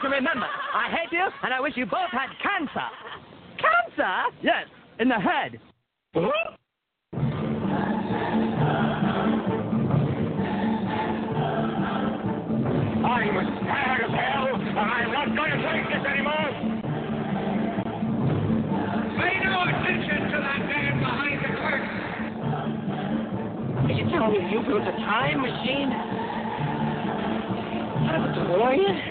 I can remember. I hate you, and I wish you both had cancer. Cancer? Yes, in the head. I'm tired as hell, and I'm not going to take this anymore. Pay no attention to that man behind the curtain. Are you telling me you built a time machine? Out of a DeLorean?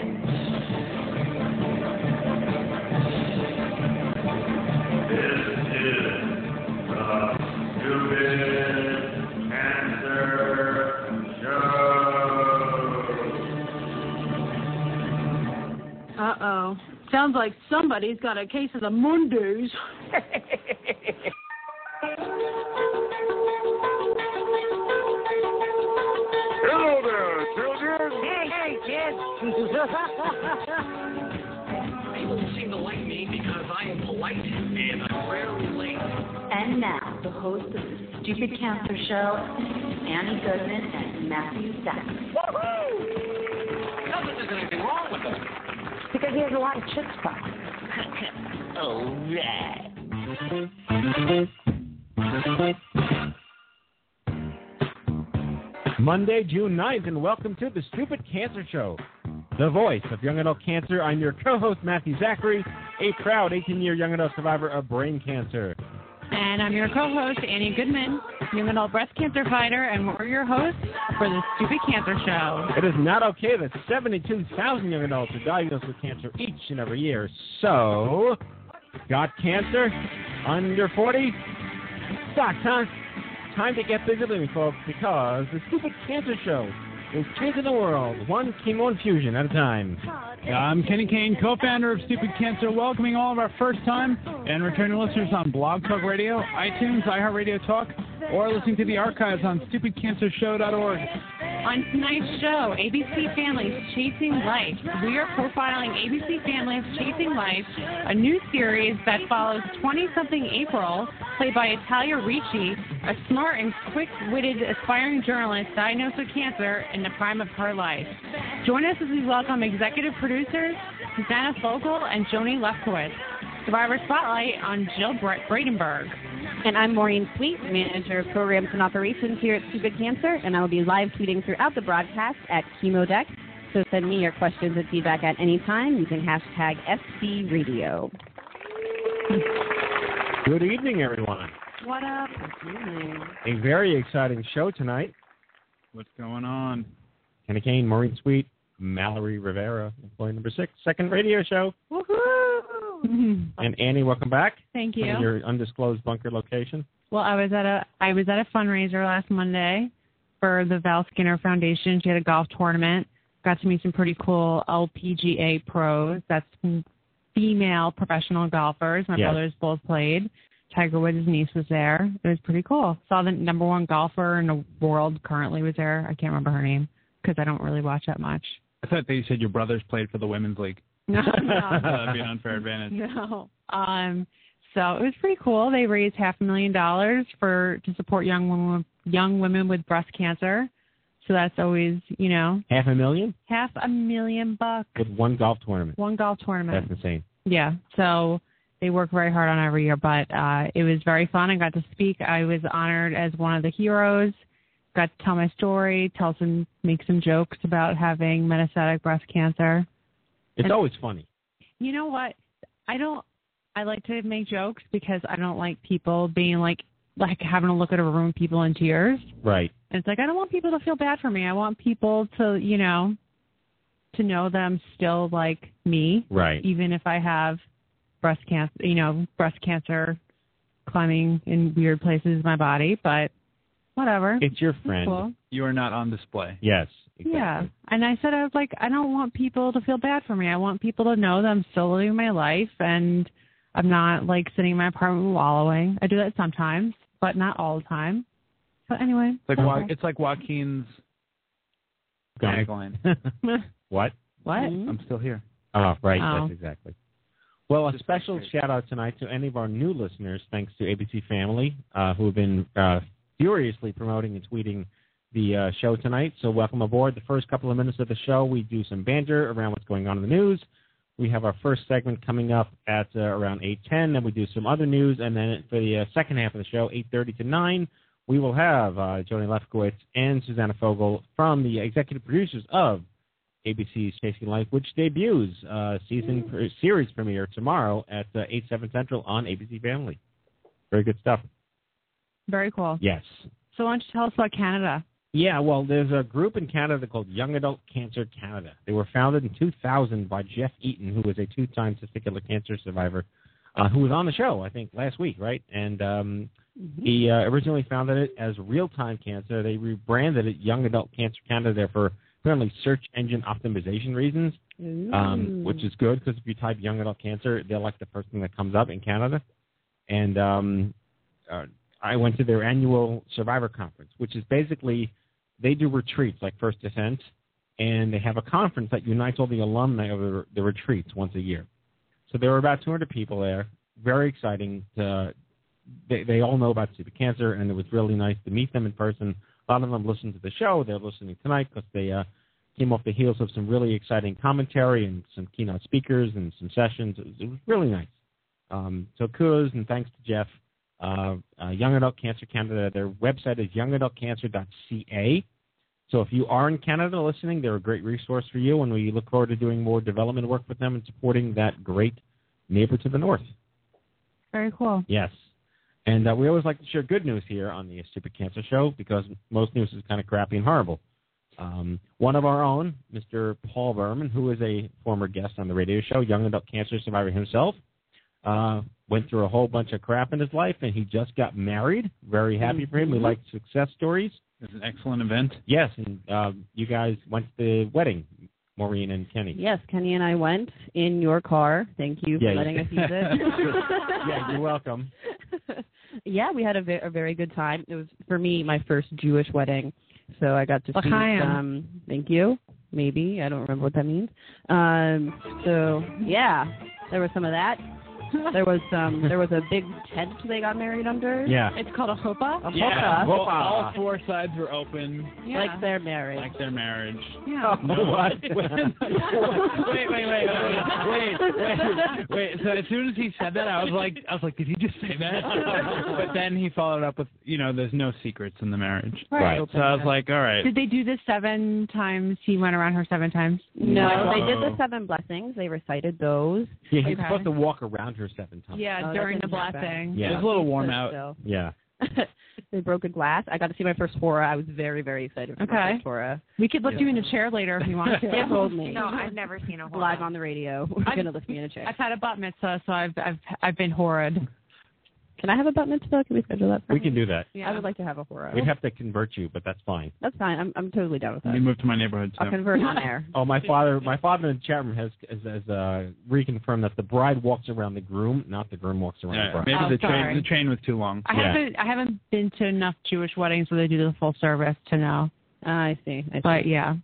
Oh. Sounds like somebody's got a case of the Mondays. Hello there, children. Hey, hey, kids. People seem to like me because I am polite and I'm rarely late. And now, the host of the Stupid Cancer Show, Annie Goodman and Matthew Zachary. Not that there's anything wrong with them. Because he has a lot of chutzpah. All right. Monday, June 9th, and welcome to the Stupid Cancer Show, the voice of young adult cancer. I'm your co-host, Matthew Zachary, a proud 18-year young adult survivor of brain cancer. And I'm your co-host, Annie Goodman, young adult breast cancer fighter, and we're your hosts for the Stupid Cancer Show. It is not okay that 72,000 young adults are diagnosed with cancer each and every year. So, got cancer? Under 40? Sucks, huh? Time to get busy living, folks, because the Stupid Cancer Show is changing the world, one chemo infusion at a time. I'm Kenny Kane, co-founder of Stupid Cancer, welcoming all of our first-time and returning listeners on Blog Talk Radio, iTunes, iHeartRadio Talk, or listening to the archives on stupidcancershow.org. On tonight's show, ABC Families Chasing Life, we are profiling ABC Families Chasing Life, a new series that follows 20-something April, played by Italia Ricci, a smart and quick-witted aspiring journalist diagnosed with cancer in the prime of her life. Join us as we welcome executive producers Susanna Fogel and Joni Lefkowitz. Survivor Spotlight on Jill Brandenburg. And I'm Maureen Sweet, Manager of Programs and Operations here at Stupid Cancer, and I will be live tweeting throughout the broadcast at ChemoDeck. So send me your questions and feedback at any time using hashtag SCRadio. Good evening, everyone. What up? A very exciting show tonight. What's going on? Kenny Kane, Maureen Sweet, Mallory Rivera, employee number six, second radio show. Woohoo! And Annie, welcome back. Thank from you. Your undisclosed bunker location. Well, I was at a I was at a fundraiser last Monday for the Val Skinner Foundation. She had a golf tournament. Got to meet some pretty cool LPGA pros. That's female professional golfers. My Yes. brothers both played. Tiger Woods' niece was there. It was pretty cool. Saw the number one golfer in the world currently was there. I can't remember her name because I don't really watch that much. I thought that you said your brothers played for the women's league. No, no. That'd be an unfair advantage. No. Um, so it was pretty cool. They raised half a million dollars for to support young women young women with breast cancer. So that's always, you know, Half a million half a million bucks. with one golf tournament. One golf tournament. That's insane. Yeah. So they work very hard on every year, but uh, it was very fun. I got to speak. I was honored as one of the heroes. Got to tell my story, tell some, make some jokes about having metastatic breast cancer. It's And- always funny. You know what? I don't. I like to make jokes because I don't like people being like like having to look at a room of people in tears. Right. And it's like I don't want people to feel bad for me. I want people to, you know, to know that I'm still like me, Right. even if I have breast cancer, you know, breast cancer climbing in weird places in my body, but whatever. It's your It's friend. cool. You are not on display. Yes. Exactly. Yeah. And I said I was like, I don't want people to feel bad for me. I want people to know that I'm still living my life and I'm not like sitting in my apartment wallowing. I do that sometimes, but not all the time. But anyway. It's like Wa- it's like Joaquin's Okay. tagline. what? what? I'm still here. Oh, right. Oh. That's exactly. Well, a special shout out tonight to any of our new listeners, thanks to ABC Family, uh, who have been uh, furiously promoting and tweeting the uh, show tonight. So welcome aboard. The first couple of minutes of the show, we do some banter around what's going on in the news. We have our first segment coming up at uh, around 8:10. Then we do some other news, and then for the uh, second half of the show, 8:30 to 9, we will have uh, Joni Lefkowitz and Susanna Fogel from the executive producers of ABC's Chasing Life, which debuts uh, season pr- series premiere tomorrow at uh, 8 7 Central on ABC Family. Very good stuff. Very cool. Yes. So why don't you tell us about Canada? Yeah, well, there's a group in Canada called Young Adult Cancer Canada. They were founded in 2000 by Jeff Eaton, who was a two-time testicular cancer survivor, uh, who was on the show, I think, last week, right? And um, he uh, originally founded it as Real Time Cancer. They rebranded it Young Adult Cancer Canada there for apparently search engine optimization reasons, um, which is good because if you type Young Adult Cancer, they're like the first thing that comes up in Canada. And um, uh, I went to their annual Survivor Conference, which is basically they do retreats like First Descent, and they have a conference that unites all the alumni of the, the retreats once a year. So there were about 200 people there. Very exciting. To, they they all know about stupid cancer, and it was really nice to meet them in person. A lot of them listened to the show. They're listening tonight because they uh, came off the heels of some really exciting commentary and some keynote speakers and some sessions. It was, it was really nice. Um, so kudos and thanks to Jeff. Uh, uh, Young Adult Cancer Canada. Their website is youngadultcancer.ca. So if you are in Canada listening, they're a great resource for you, and we look forward to doing more development work with them and supporting that great neighbor to the north. Very cool. Yes. And uh, we always like to share good news here on the Stupid Cancer Show because most news is kind of crappy and horrible. Um, one of our own, Mr. Paul Berman, who is a former guest on the radio show, young adult cancer survivor himself, uh, went through a whole bunch of crap in his life, and he just got married. Very happy for him. We like success stories. It's an excellent event. Yes, and um, you guys went to the wedding, Maureen and Kenny. Yes, Kenny and I went in your car. Thank you for Yeah, letting you- us use it. yeah, you're welcome. yeah, we had a, ve- a very good time. It was for me my first Jewish wedding, so I got to see L'chaim. some. Thank you. Maybe I don't remember what that means. Um, so yeah, there was some of that. There was um, there was a big tent they got married under. Yeah. It's called a chuppah. A Yeah, chuppah, all, all four sides were open, Yeah. like their marriage. like their marriage. yeah. Oh, what? wait, wait, wait, wait, wait, wait, wait. So as soon as he said that, I was like, I was like, did he just say that? but then he followed up with, you know, there's no secrets in the marriage. Right. So I was like, all right. Did they do this seven times? He went around her seven times. no, they did the seven blessings. They recited those. Yeah, he's Okay. supposed to walk around her seven times. Yeah, Oh, during the didn't blessing. Yeah. It was a little warm But out. still. Yeah. they broke a glass. I got to see my first hora. I was very, very excited for my Okay. first hora. We could lift you in a chair later if you want to. They told me. No, I've never seen a hora. Live on the radio. We're I've- gonna lift me in a chair. I've had a bat mitzvah, so I've I've I've been horrid. Can I have a bat mitzvah? Can we schedule that? For We me? can do that. Yeah. I would like to have a hora. We'd have to convert you, but that's fine. That's fine. I'm I'm totally down with that. You move to my neighborhood, I'll convert on air. Oh, my father, my father in the chat room has has, has uh, reconfirmed that the bride walks around the groom, not the groom walks around the bride. maybe Oh, the train the train was too long. I Yeah. haven't I haven't been to enough Jewish weddings where they do the full service to know. Ah, I see. I see. But yeah.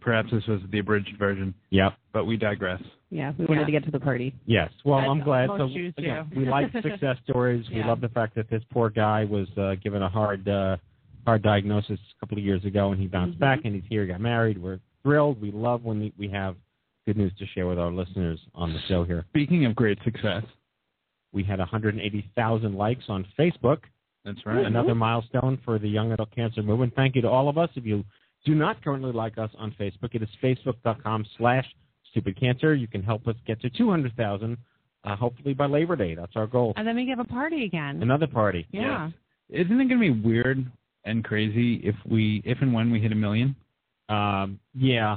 Perhaps this was the abridged version, Yep. but we digress. Yeah, we wanted Yeah. to get to the party. Yes. Well, As I'm glad. So again, we like success stories. We love the fact that this poor guy was uh, given a hard uh, hard diagnosis a couple of years ago, and he bounced Mhm. back, and he's here, He got married. We're thrilled. We love when we, we have good news to share with our listeners on the show here. Speaking of great success, We had 180,000 likes on Facebook. that's right. Another milestone for the young adult cancer movement. Thank you to all of us. If you do not currently like us on Facebook, it is facebook.com slash stupid cancer. You can help us get to 200,000, uh, hopefully by Labor Day. That's our goal. And then we have a party again. Another party. yeah. Isn't it going to be weird and crazy if we, if and when we hit a million? Um, yeah,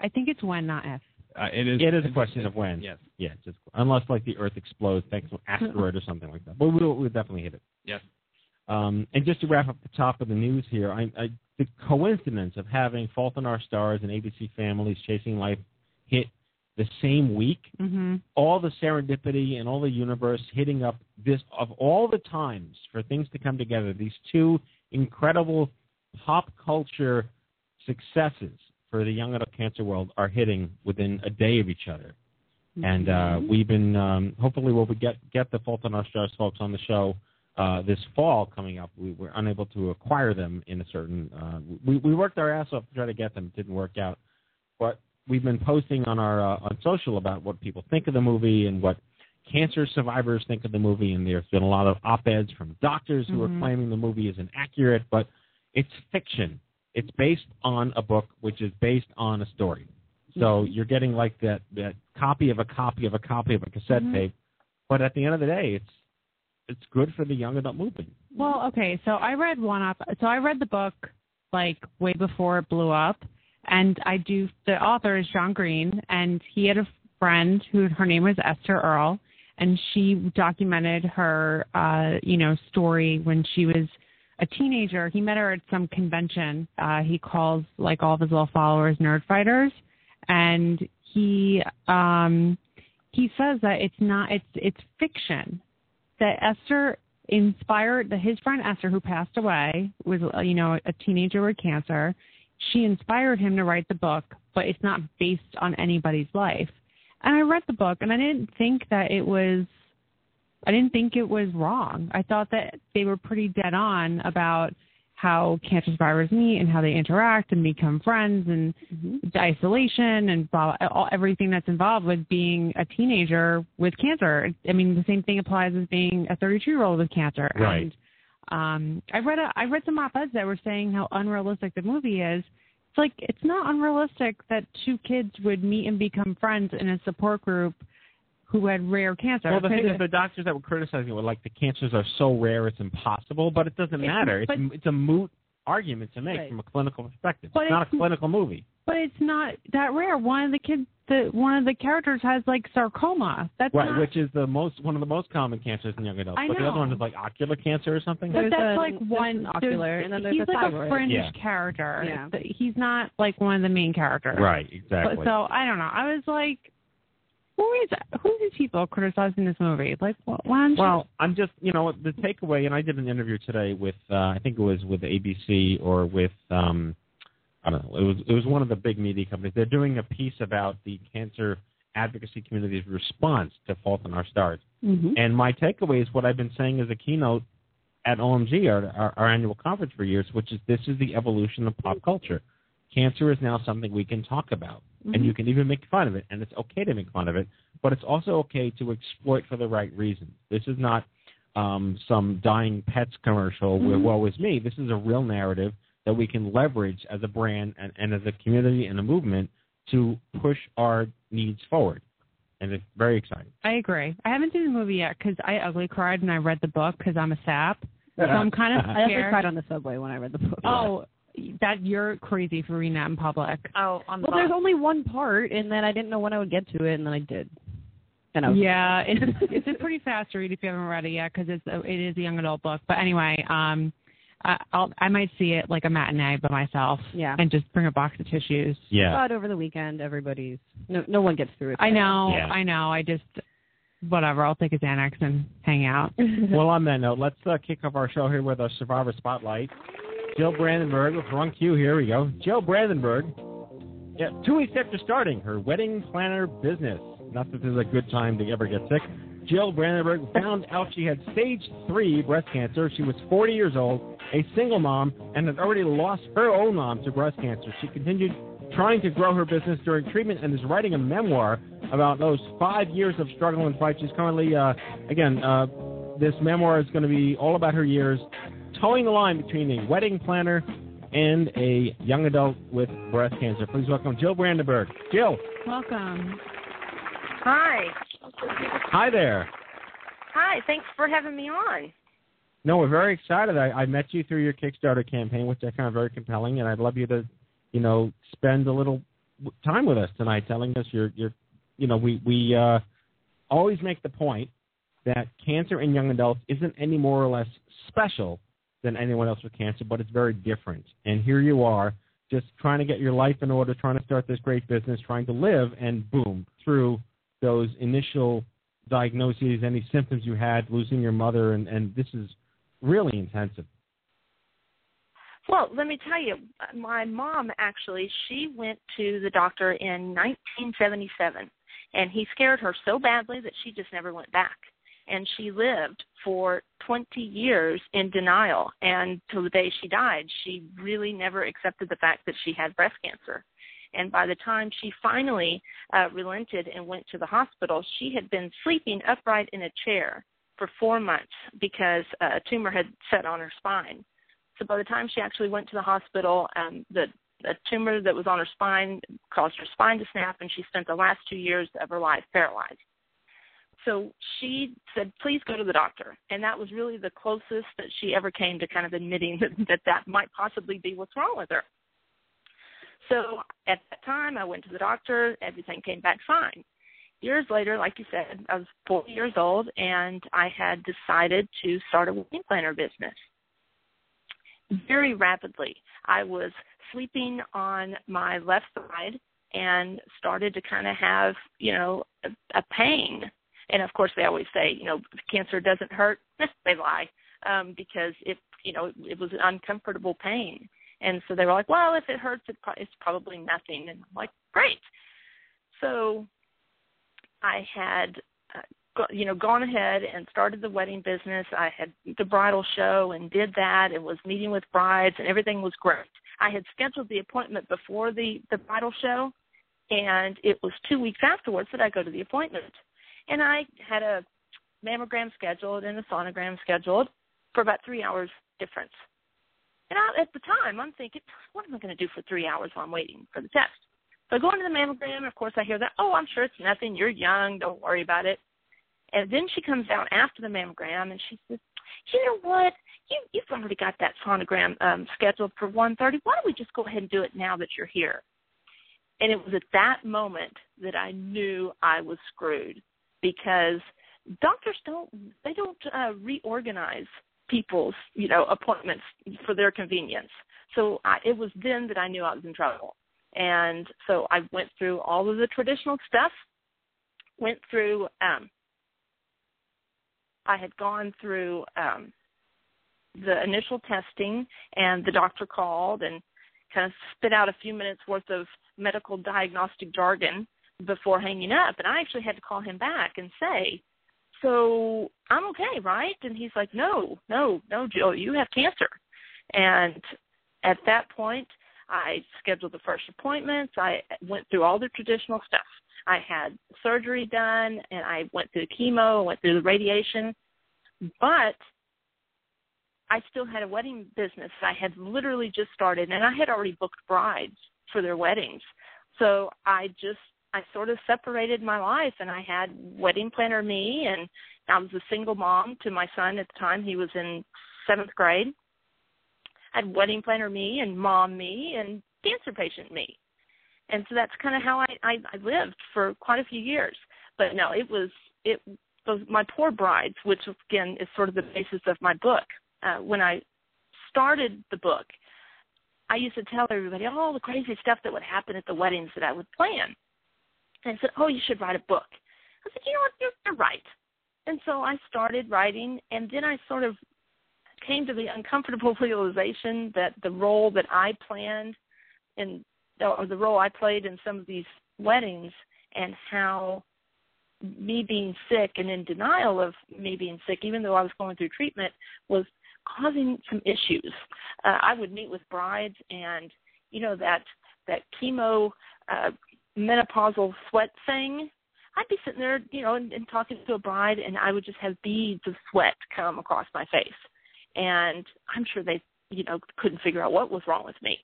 I think it's when, not if. Uh, it is. it is a question of when. Yes. Yeah, just unless like the Earth explodes thanks to an asteroid or something like that. But we'll, we'll definitely hit it. Yes. Um, and just to wrap up the top of the news here, I, I, the coincidence of having Fault in Our Stars and ABC Families Chasing Life hit the same week, hmm all the serendipity and all the universe hitting up this of all the times for things to come together. These two incredible pop culture successes for the young adult cancer world are hitting within a day of each other. And uh, we've been um, hopefully we'll get get the Fault in Our Stars folks on the show uh, this fall coming up. We were unable to acquire them in a certain. Uh, we we worked our ass off to try to get them. It didn't work out, but we've been posting on our uh, on social about what people think of the movie and what cancer survivors think of the movie. And there's been a lot of op-eds from doctors who Mhm. are claiming the movie is inaccurate, but it's fiction. It's based on a book, which is based on a story. So you're getting like that that copy of a copy of a copy of a cassette Mhm. tape, but at the end of the day, it's it's good for the young adult movement. Well, okay, so I read one up. So I read the book like way before it blew up, and I do. The author is John Green, and he had a friend who her name was Esther Earl, and she documented her, uh, you know, story when she was a teenager. He met her at some convention. Uh, he calls like all of his little followers nerd fighters, and he um, he says that it's not. It's it's fiction that Esther inspired his friend Esther, who passed away, was uh, you know a teenager with cancer. She inspired him to write the book, but it's not based on anybody's life. And I read the book, and I didn't think that it was. I didn't think it was wrong. I thought that they were pretty dead on about how cancer survivors meet and how they interact and become friends and the isolation and blah, blah, all, everything that's involved with being a teenager with cancer. I mean, the same thing applies as being a 32 year old with cancer. Right. And, um, I read a, I read some op-eds that were saying how unrealistic the movie is. It's like it's not unrealistic that two kids would meet and become friends in a support group who had rare cancer. Well, the thing is, the doctors that were criticizing it were like the cancers are so rare it's impossible, but it doesn't matter. It's, but- it's a moot argument to make Right. from a clinical perspective. But it's not a clinical movie. But it's not that rare. One of the kids, the one of the characters has like sarcoma. That's Right, not, which is the most one of the most common cancers in young adults. I but the other know. one is like ocular cancer or something. But There's that's a- like one ocular, there's- and then there's he's a like thyroid. a fringe Yeah. character. Yeah. He's not like one of the main characters. Right, exactly. But, so I don't know. I was like, who is who are these people criticizing this movie? Like, wh- why? Well, I'm just, you know, the takeaway, and I did an interview today with, uh, I think it was with ABC or with, um, I don't know, it was it was one of the big media companies. They're doing a piece about the cancer advocacy community's response to Fault in Our Stars. Mhm. And my takeaway is what I've been saying as a keynote at OMG, our, our, our annual conference for years, which is this is the evolution of pop culture. Cancer is now something we can talk about, and you can even make fun of it, and it's okay to make fun of it, but it's also okay to exploit for the right reasons. This is not um, some dying pets commercial where Mhm. woe is me. This is a real narrative that we can leverage as a brand and, and as a community and a movement to push our needs forward. And it's very exciting. I agree. I haven't seen the movie yet because I ugly cried and I read the book because I'm a sap. So I'm kind of I actually cried on the subway when I read the book. Oh, that you're crazy for reading that in public. Oh, on the Well, there's only one part, and then I didn't know when I would get to it, and then I did. And I was, Yeah, it's it's a pretty fast to read if you haven't read it yet because it's a, it is a young adult book. But anyway, um, I, I'll I might see it like a matinee by myself yeah. and just bring a box of tissues. Yeah. But over the weekend, everybody's no no one gets through it. I know, Yeah. I know. I just whatever. I'll take a Xanax and hang out. well, on that note, let's uh, kick off our show here with a Survivor Spotlight. Jill Brandenburg Run Q. Here we go. Jill Brandenburg. Yeah, two weeks after starting her wedding planner business. Not that this is a good time to ever get sick. Jill Brandenburg found out she had stage three breast cancer. She was 40 years old, a single mom, and had already lost her own mom to breast cancer. She continued trying to grow her business during treatment and is writing a memoir about those five years of struggle and fight. She's currently, uh, again, uh, this memoir is going to be all about her years, towing the line between a wedding planner and a young adult with breast cancer. Please welcome Jill Brandenburg. Jill, Welcome. Hi. hi there. Hi. Thanks for having me on. No, we're very excited. I, I met you through your Kickstarter campaign, which I found very compelling, and I'd love you to, you know, spend a little time with us tonight, telling us your, your, you know, we we uh, always make the point that cancer in young adults isn't any more or less special than anyone else with cancer, but it's very different. And here you are, just trying to get your life in order, trying to start this great business, trying to live, and boom, through those initial diagnoses, any symptoms you had, losing your mother, and, and this is really intensive. Well, let me tell you, my mom actually, she went to the doctor in 1977, and he scared her so badly that she just never went back. And she lived for 20 years in denial. And till the day she died, she really never accepted the fact that she had breast cancer. And by the time she finally uh, relented and went to the hospital, she had been sleeping upright in a chair for four months because uh, a tumor had set on her spine. So by the time she actually went to the hospital, um, the a tumor that was on her spine caused her spine to snap, and she spent the last two years of her life paralyzed. So she said, "Please go to the doctor," and that was really the closest that she ever came to kind of admitting that that, that might possibly be what's wrong with her. So at that time, I went to the doctor. Everything came back fine. Years later, like you said, I was 40 years old, and I had decided to start a wedding planner business. Very rapidly, I was sleeping on my left side and started to kind of have, you know, a, a pain. And of course, they always say, you know, cancer doesn't hurt. they lie um, because it, you know, it was an uncomfortable pain. And so they were like, well, if it hurts, it pro- it's probably nothing. And I'm like, great. So I had uh, you know gone ahead and started the wedding business i had the bridal show and did that and was meeting with brides and everything was great i had scheduled the appointment before the the bridal show and it was two weeks afterwards that i go to the appointment and i had a mammogram scheduled and a sonogram scheduled for about three hours difference and I, at the time i'm thinking what am i going to do for three hours while i'm waiting for the test so I go into the mammogram, and of course I hear that, oh, I'm sure it's nothing. You're young. Don't worry about it. And then she comes down after the mammogram and she says, you know what? You, you've already got that sonogram um, scheduled for 1.30. Why don't we just go ahead and do it now that you're here? And it was at that moment that I knew I was screwed because doctors don't, they don't uh, reorganize people's, you know, appointments for their convenience. So I, it was then that I knew I was in trouble. And so I went through all of the traditional stuff, went through um, I had gone through um, the initial testing, and the doctor called and kind of spit out a few minutes worth of medical diagnostic jargon before hanging up. And I actually had to call him back and say, "So I'm okay, right?" And he's like, "No, no, no, Jill, you have cancer." And at that point, I scheduled the first appointments. I went through all the traditional stuff. I had surgery done and I went through chemo, went through the radiation, but I still had a wedding business. I had literally just started and I had already booked brides for their weddings. So I just I sort of separated my life and I had wedding planner me and I was a single mom to my son at the time. He was in seventh grade. I had wedding planner me and mom me and cancer patient me and so that's kind of how I, I I lived for quite a few years. But no, it was it was my poor brides, which again is sort of the basis of my book. Uh, when I started the book, I used to tell everybody all the crazy stuff that would happen at the weddings that I would plan, and said, "Oh, you should write a book." I said, "You know what? You're, you're right." And so I started writing, and then I sort of came to the uncomfortable realization that the role that I planned in or the role I played in some of these weddings and how me being sick and in denial of me being sick, even though I was going through treatment, was causing some issues. Uh, I would meet with brides, and you know that that chemo uh, menopausal sweat thing. I'd be sitting there, you know, and, and talking to a bride, and I would just have beads of sweat come across my face, and I'm sure they, you know, couldn't figure out what was wrong with me,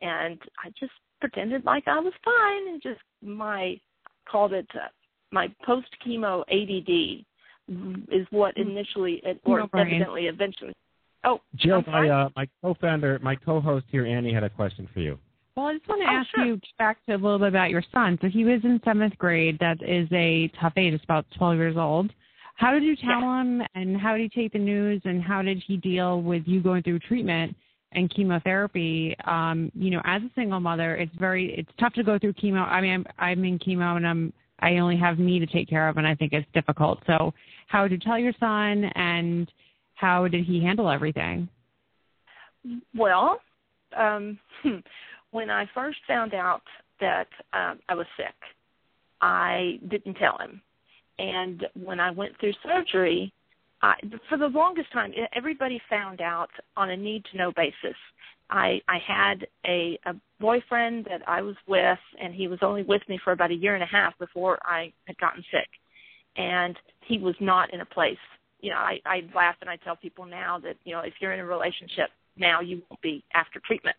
and I just pretended like I was fine and just my called it uh, my post chemo ADD is what mm. initially or no, evidently eventually. Oh, Jill, my uh, my co-founder, my co-host here, Annie, had a question for you. Well, I just want to oh, ask sure. you back to a little bit about your son. So he was in seventh grade. That is a tough age. It's about 12 years old. How did you tell yeah. him, and how did he take the news, and how did he deal with you going through treatment? and chemotherapy, um, you know, as a single mother, it's very it's tough to go through chemo. I mean, I'm I'm in chemo and I'm I only have me to take care of, and I think it's difficult. So, how did you tell your son, and how did he handle everything? Well, um, when I first found out that um, I was sick, I didn't tell him, And when I went through surgery, I, for the longest time, everybody found out on a need to know basis. I I had a, a boyfriend that I was with, and he was only with me for about a year and a half before I had gotten sick, and he was not in a place. You know, I I laugh and I tell people now that you know if you're in a relationship now, you won't be after treatment,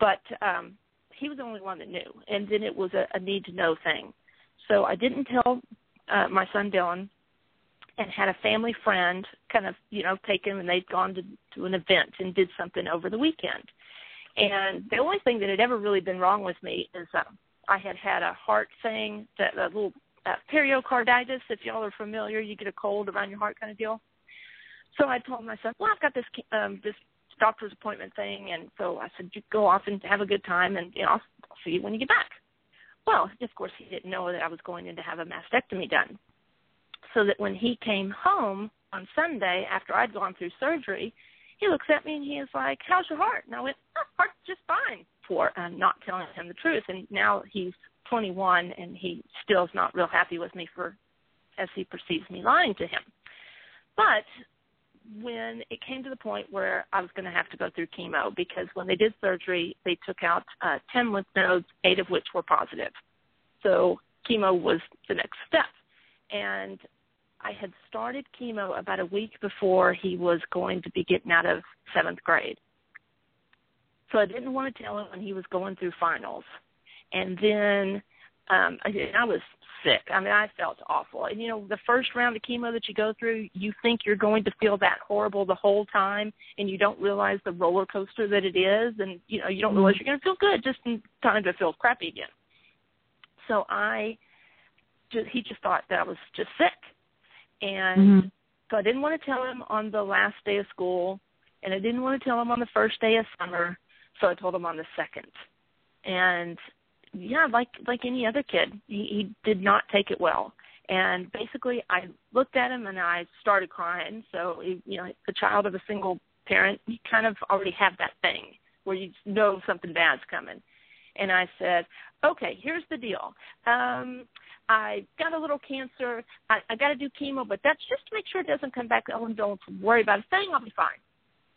but um, he was the only one that knew, and then it was a, a need to know thing. So I didn't tell uh, my son Dylan and had a family friend kind of you know take him and they'd gone to to an event and did something over the weekend. And the only thing that had ever really been wrong with me is um i had had a heart thing that a little uh, pericarditis if y'all are familiar you get a cold around your heart kind of deal. So i told my son well i've got this um this doctor's appointment thing and so i said you go off and have a good time and you know i'll, I'll see you when you get back well of course he didn't know that i was going in to have a mastectomy done so that when he came home on Sunday after I'd gone through surgery, he looks at me and he is like, "How's your heart?" And I went, oh, "Heart's just fine." For uh, not telling him the truth, and now he's 21 and he still is not real happy with me for, as he perceives me lying to him. But when it came to the point where I was going to have to go through chemo, because when they did surgery, they took out uh, 10 lymph nodes, eight of which were positive. So chemo was the next step. And I had started chemo about a week before he was going to be getting out of seventh grade. So I didn't want to tell him when he was going through finals. And then um I, I was sick. I mean, I felt awful. And you know, the first round of chemo that you go through, you think you're going to feel that horrible the whole time, and you don't realize the roller coaster that it is, and you know, you don't realize you're going to feel good just in time to feel crappy again. So I, just, he just thought that I was just sick, and Mm-hmm. so I didn't want to tell him on the last day of school, and I didn't want to tell him on the first day of summer, so I told him on the second. And yeah, like like any other kid, he, he did not take it well. And basically, I looked at him and I started crying. So you know, the child of a single parent, you kind of already have that thing where you know something bad's coming. And I said, okay, here's the deal. Um, I got a little cancer. I, I got to do chemo, but that's just to make sure it doesn't come back. Oh, don't worry about a thing. I'll be fine.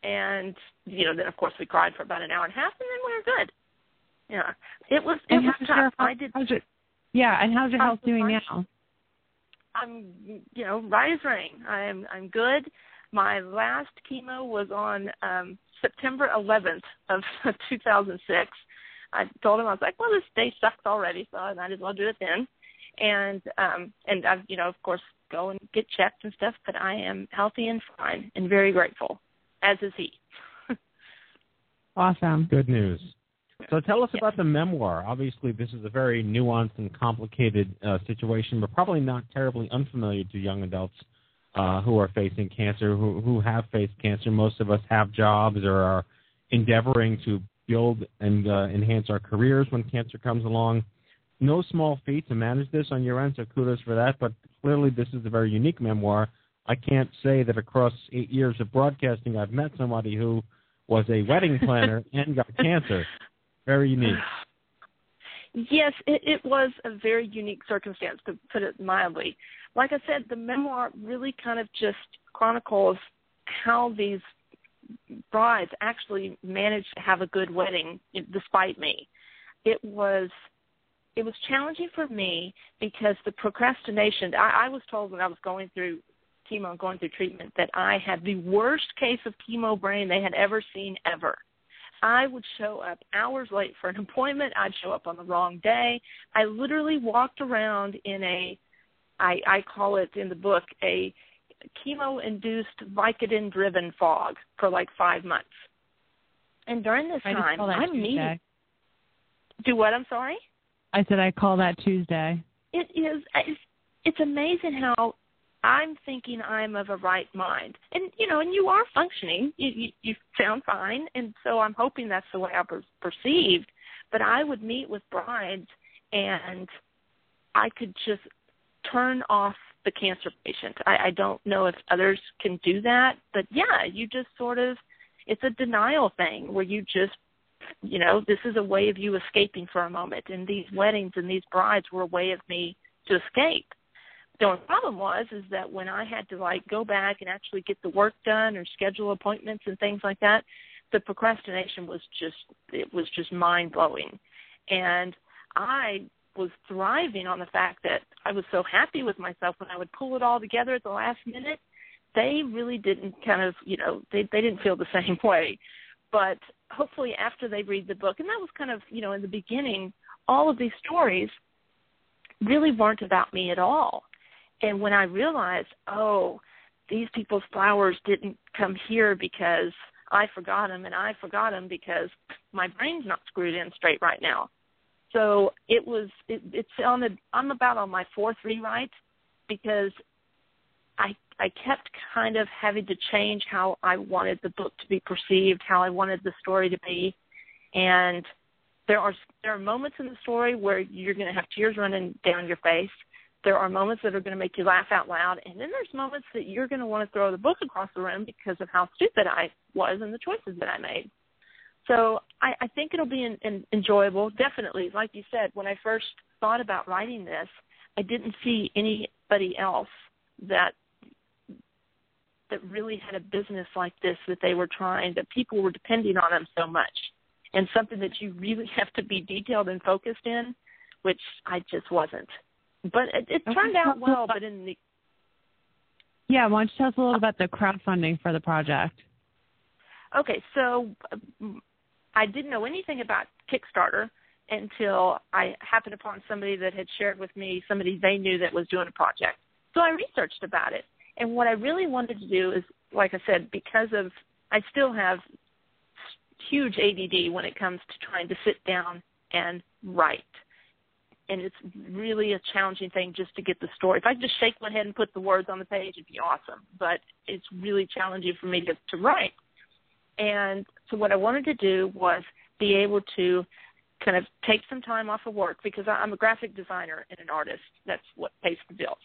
And you know, then of course we cried for about an hour and a half, and then we were good. Yeah, it was it And was tough. your, I did. how's your, yeah, and how's your health doing sorry? now? I'm you know right as rain. I'm I'm good. My last chemo was on um September 11th of 2006. I told him I was like, well, this day sucks already, so I might as well do it then. And um and I've you know of course go and get checked and stuff, but I am healthy and fine and very grateful, as is he. Awesome. Good news. So tell us about the memoir. Obviously, this is a very nuanced and complicated uh, situation, but probably not terribly unfamiliar to young adults uh, who are facing cancer, who, who have faced cancer. Most of us have jobs or are endeavoring to build and uh, enhance our careers when cancer comes along. No small feat to manage this on your end, so kudos for that. But clearly, this is a very unique memoir. I can't say that across eight years of broadcasting, I've met somebody who was a wedding planner and got cancer. Very unique. Yes, it, it was a very unique circumstance, to put it mildly. Like I said, the memoir really kind of just chronicles how these brides actually managed to have a good wedding despite me. It was it was challenging for me because the procrastination. I, I was told when I was going through chemo going through treatment that I had the worst case of chemo brain they had ever seen ever. I would show up hours late for an appointment. I'd show up on the wrong day. I literally walked around in a, I, I call it in the book, a chemo induced Vicodin driven fog for like five months. And during this I time, I'm meeting. Tuesday. Do what? I'm sorry? I said I call that Tuesday. it is it's, it's amazing how I'm thinking I'm of a right mind, and you know, and you are functioning. You you, you sound fine, and so I'm hoping that's the way I per- perceived. But I would meet with brides, and I could just turn off the cancer patient. I, I don't know if others can do that, but yeah, you just sort of it's a denial thing where you just you know this is a way of you escaping for a moment and these weddings and these brides were a way of me to escape The only problem was is that when I had to like go back and actually get the work done or schedule appointments and things like that, the procrastination was just it was just mind blowing. And I was thriving on the fact that I was so happy with myself when I would pull it all together at the last minute. They really didn't kind of, you know, they they didn't feel the same way. But hopefully after they read the book, and that was kind of, you know, in the beginning, all of these stories really weren't about me at all. And when I realized, oh, these people's flowers didn't come here because I forgot them, and I forgot them because my brain's not screwed in straight right now. So it was it, it's on the I'm about on my fourth rewrite because I I kept kind of having to change how I wanted the book to be perceived, how I wanted the story to be, and there are there are moments in the story where you're going to have tears running down your face. There are moments that are going to make you laugh out loud, and then there's moments that you're going to want to throw the book across the room because of how stupid I was and the choices that I made. So I, I think it'll be in, in, enjoyable. Definitely, like you said, when I first thought about writing this, I didn't see anybody else that that really had a business like this that they were trying that people were depending on them so much and something that you really have to be detailed and focused in which i just wasn't but it, it turned out well but in the yeah why don't you tell us a little about the crowdfunding for the project? Okay so um, i didn't know anything about kickstarter until i happened upon somebody that had shared with me somebody they knew that was doing a project. So i researched about it and what I really wanted to do is, like I said, because of I still have huge ADD when it comes to trying to sit down and write. And it's really a challenging thing just to get the story. If I just shake my head and put the words on the page, it'd be awesome. But it's really challenging for me to, to write. And so what I wanted to do was be able to kind of take some time off of work because I'm a graphic designer and an artist. That's what pays the bills.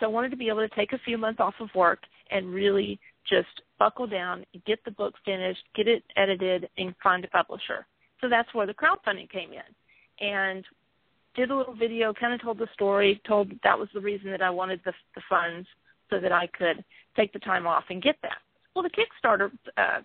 So I wanted to be able to take a few months off of work and really just buckle down, get the book finished, get it edited, and find a publisher. So that's where the crowdfunding came in. And did a little video, kind of told the story, told that was the reason that I wanted the, the funds so that I could take the time off and get that. Well, the Kickstarter uh,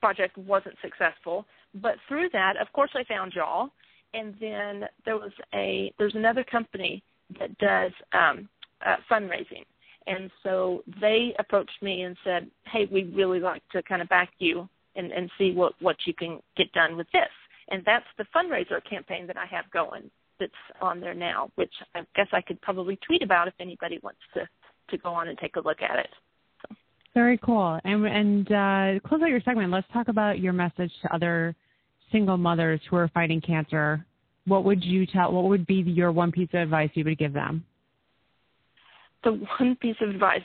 project wasn't successful, but through that, of course, I found y'all, and then there was a there's another company that does um, uh, fundraising. And so they approached me and said, "Hey, we'd really like to kind of back you and, and see what what you can get done with this." And that's the fundraiser campaign that I have going that's on there now, which I guess I could probably tweet about if anybody wants to to go on and take a look at it. So. Very cool. And and uh, close out your segment. Let's talk about your message to other single mothers who are fighting cancer. What would you tell? What would be your one piece of advice you would give them? the one piece of advice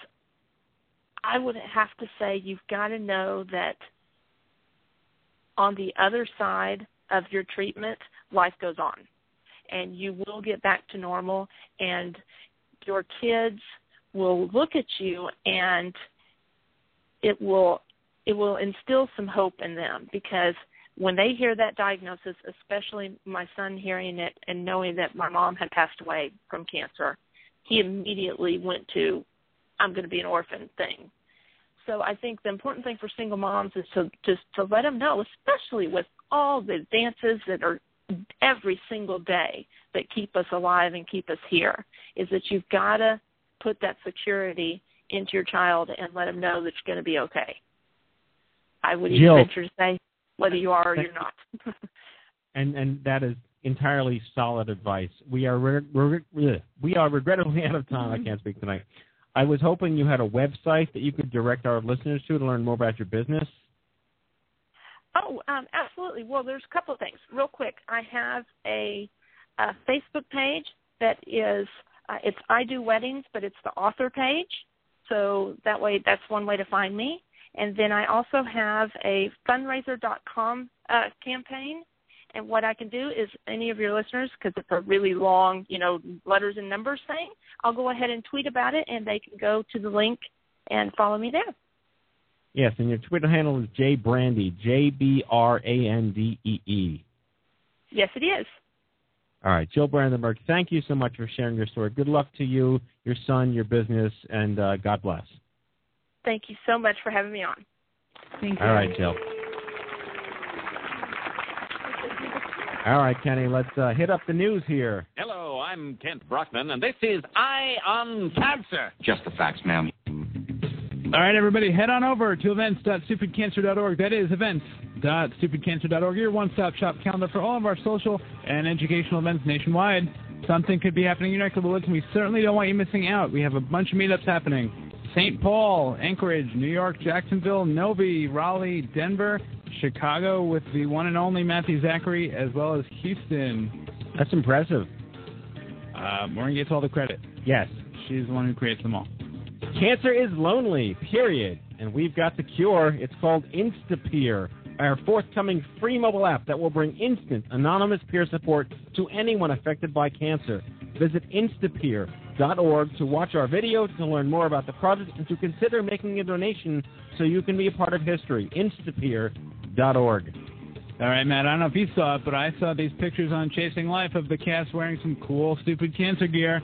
I would have to say you've got to know that on the other side of your treatment, life goes on. And you will get back to normal, and your kids will look at you and it will it will instill some hope in them because when they hear that diagnosis, especially my son hearing it and knowing that my mom had passed away from cancer, he immediately went to I'm going to be an orphan thing. So I think the important thing for single moms is to just to let them know, especially with all the advances that are every single day that keep us alive and keep us here, is that you've got to put that security into your child and let them know that you're going to be okay. I would even Jill. venture to say whether you are or you're not. and and that is entirely solid advice. We are re- re- we are regrettably out of time. I can't speak tonight. I was hoping you had a website that you could direct our listeners to to learn more about your business. Oh, um, absolutely. Well, there's a couple of things. Real quick, I have a, a Facebook page that is uh, it's I do weddings, but it's the author page. So that way, that's one way to find me. And then I also have a fundraiser.com uh, campaign and what I can do is any of your listeners, because it's a really long, you know, letters and numbers thing, I'll go ahead and tweet about it, and they can go to the link and follow me there. Yes, and your Twitter handle is J Brandee, J B R A N D E E. Yes, it is. All right, Jill Brandenburg, thank you so much for sharing your story. Good luck to you, your son, your business, and uh, God bless. Thank you so much for having me on. Thank you. All right, Jill. All right, Kenny, let's uh, hit up the news here. Hello, I'm Kent Brockman, and this is Eye on Cancer. Just the facts, ma'am. All right, everybody, head on over to events.stupidcancer.org. That is events.stupidcancer.org, your one-stop shop calendar for all of our social and educational events nationwide. Something could be happening in your neck of the woods, and we certainly don't want you missing out. We have a bunch of meetups happening. St. Paul, Anchorage, New York, Jacksonville, Novi, Raleigh, Denver, Chicago with the one and only Matthew Zachary, as well as Houston. That's impressive. Uh, Maureen gets all the credit. Yes. She's the one who creates them all. Cancer is lonely, period. And we've got the cure. It's called Instapeer, our forthcoming free mobile app that will bring instant, anonymous peer support to anyone affected by cancer. Visit instapeer.org to watch our videos, to learn more about the project, and to consider making a donation so you can be a part of history. Instapeer.org. All right, Matt, I don't know if you saw it, but I saw these pictures on Chasing Life of the cast wearing some cool Stupid Cancer gear.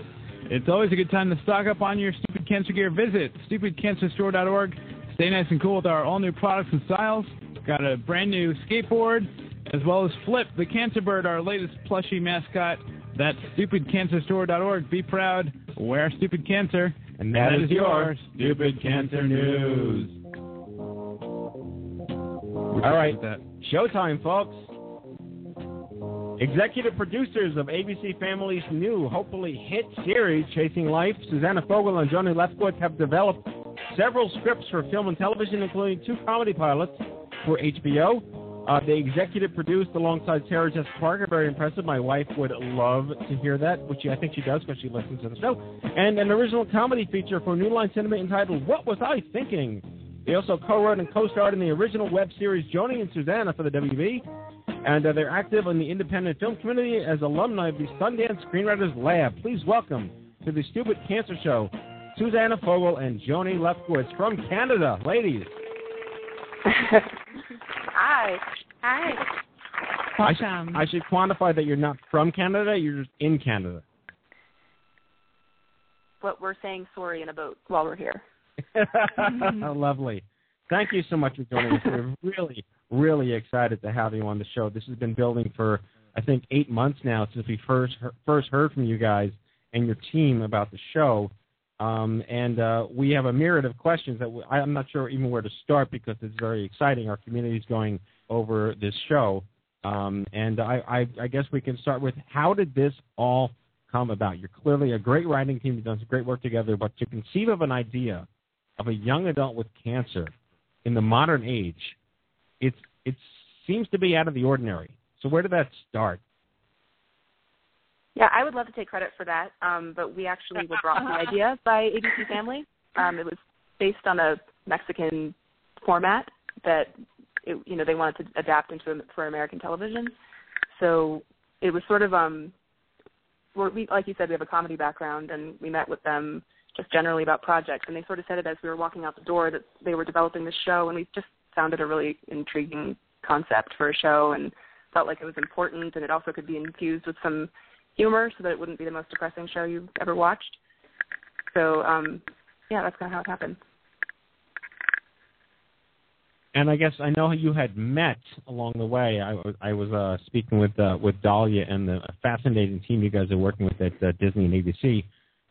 It's always a good time to stock up on your Stupid Cancer gear. Visit stupidcancerstore.org. Stay nice and cool with our all new products and styles. Got a brand new skateboard, as well as Flip, the Cancer Bird, our latest plushy mascot. That's stupidcancerstore.org. Be proud. Wear Stupid Cancer. And that is your Stupid Cancer News. All right, showtime, folks. Executive producers of ABC Family's new, hopefully hit series, Chasing Life, Susanna Fogel and Joni Lefkowitz have developed several scripts for film and television, including two comedy pilots for HBO. Uh, they executive produced alongside Sarah Jessica Parker. Very impressive. My wife would love to hear that, which I think she does because she listens to the show. And an original comedy feature for New Line Cinema entitled "What Was I Thinking." They also co-wrote and co-starred in the original web series Joni and Susanna for the WB, and uh, they're active in the independent film community as alumni of the Sundance Screenwriters Lab. Please welcome to the Stupid Cancer Show, Susanna Fogel and Joni Lefkowitz from Canada, ladies. Hi. Hi. I, sh- I should quantify that you're not from Canada, you're just in Canada. But we're saying sorry in a boat while we're here. Lovely. Thank you so much for joining us. We're really, really excited to have you on the show. This has been building for, I think, eight months now since we first first heard from you guys and your team about the show. Um, and uh, we have a myriad of questions that we, I'm not sure even where to start because it's very exciting. Our community is going over this show. Um, and I, I, I guess we can start with how did this all come about? You're clearly a great writing team. You've done some great work together, but to conceive of an idea of a young adult with cancer in the modern age, it's it seems to be out of the ordinary. So where did that start? Yeah, I would love to take credit for that, um, but we actually were brought the idea by ABC Family. Um, it was based on a Mexican format that it, you know they wanted to adapt into for American television. So it was sort of um, we're, we like you said, we have a comedy background, and we met with them just generally about projects, and they sort of said it as we were walking out the door that they were developing this show, and we just found it a really intriguing concept for a show, and felt like it was important, and it also could be infused with some humor so that it wouldn't be the most depressing show you've ever watched. So um, yeah, that's kind of how it happened. And I guess I know you had met along the way. I was I was uh, speaking with uh, with Dahlia and the fascinating team you guys are working with at uh, Disney and ABC.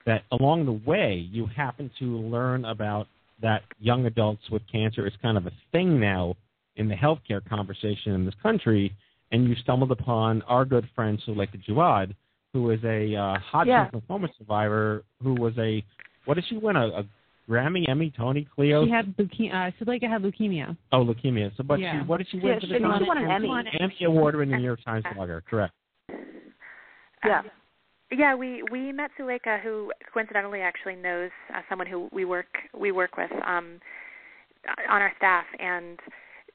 That along the way you happen to learn about that young adults with cancer is kind of a thing now in the healthcare conversation in this country, and you stumbled upon our good friend Suleika Jaouad, who is a uh, Hodgkin's Yeah. lymphoma survivor who was a what did she win a, a Grammy, Emmy, Tony, Cleo? She had leukemia. Uh, Suleika had leukemia. Oh, leukemia. So, but Yeah. she, what did she Yeah, win for she the won Tony? an Emmy. Emmy award winning New York Times blogger. Correct. Yeah. Yeah, we we met Suleika, who coincidentally actually knows uh, someone who we work we work with um, on our staff, and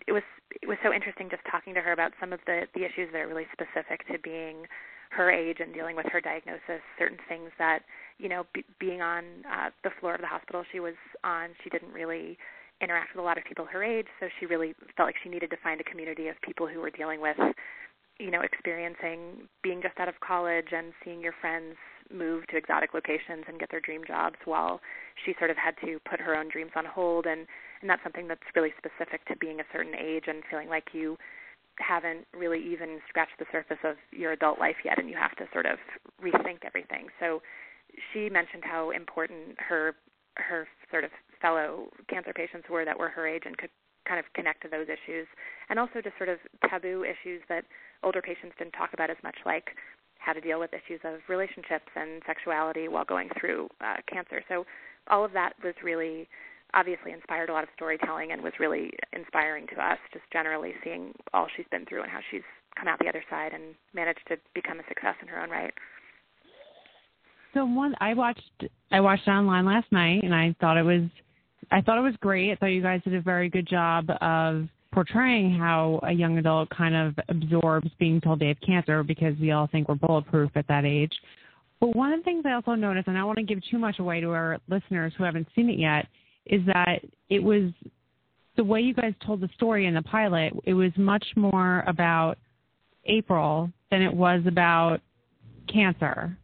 it was it was so interesting just talking to her about some of the the issues that are really specific to being her age and dealing with her diagnosis. Certain things that you know, be, being on uh, the floor of the hospital she was on, she didn't really interact with a lot of people her age, so she really felt like she needed to find a community of people who were dealing with you know, experiencing being just out of college and seeing your friends move to exotic locations and get their dream jobs while she sort of had to put her own dreams on hold and and that's something that's really specific to being a certain age and feeling like you haven't really even scratched the surface of your adult life yet and you have to sort of rethink everything. So she mentioned how important her her sort of fellow cancer patients were that were her age and could kind of connect to those issues and also just sort of taboo issues that older patients didn't talk about as much like how to deal with issues of relationships and sexuality while going through uh, cancer. So all of that was really obviously inspired a lot of storytelling and was really inspiring to us just generally seeing all she's been through and how she's come out the other side and managed to become a success in her own right. So one I watched I watched it online last night and I thought it was I thought it was great. I thought you guys did a very good job of portraying how a young adult kind of absorbs being told they have cancer because we all think we're bulletproof at that age. But one of the things I also noticed, and I don't want to give too much away to our listeners who haven't seen it yet, is that it was the way you guys told the story in the pilot, it was much more about April than it was about cancer.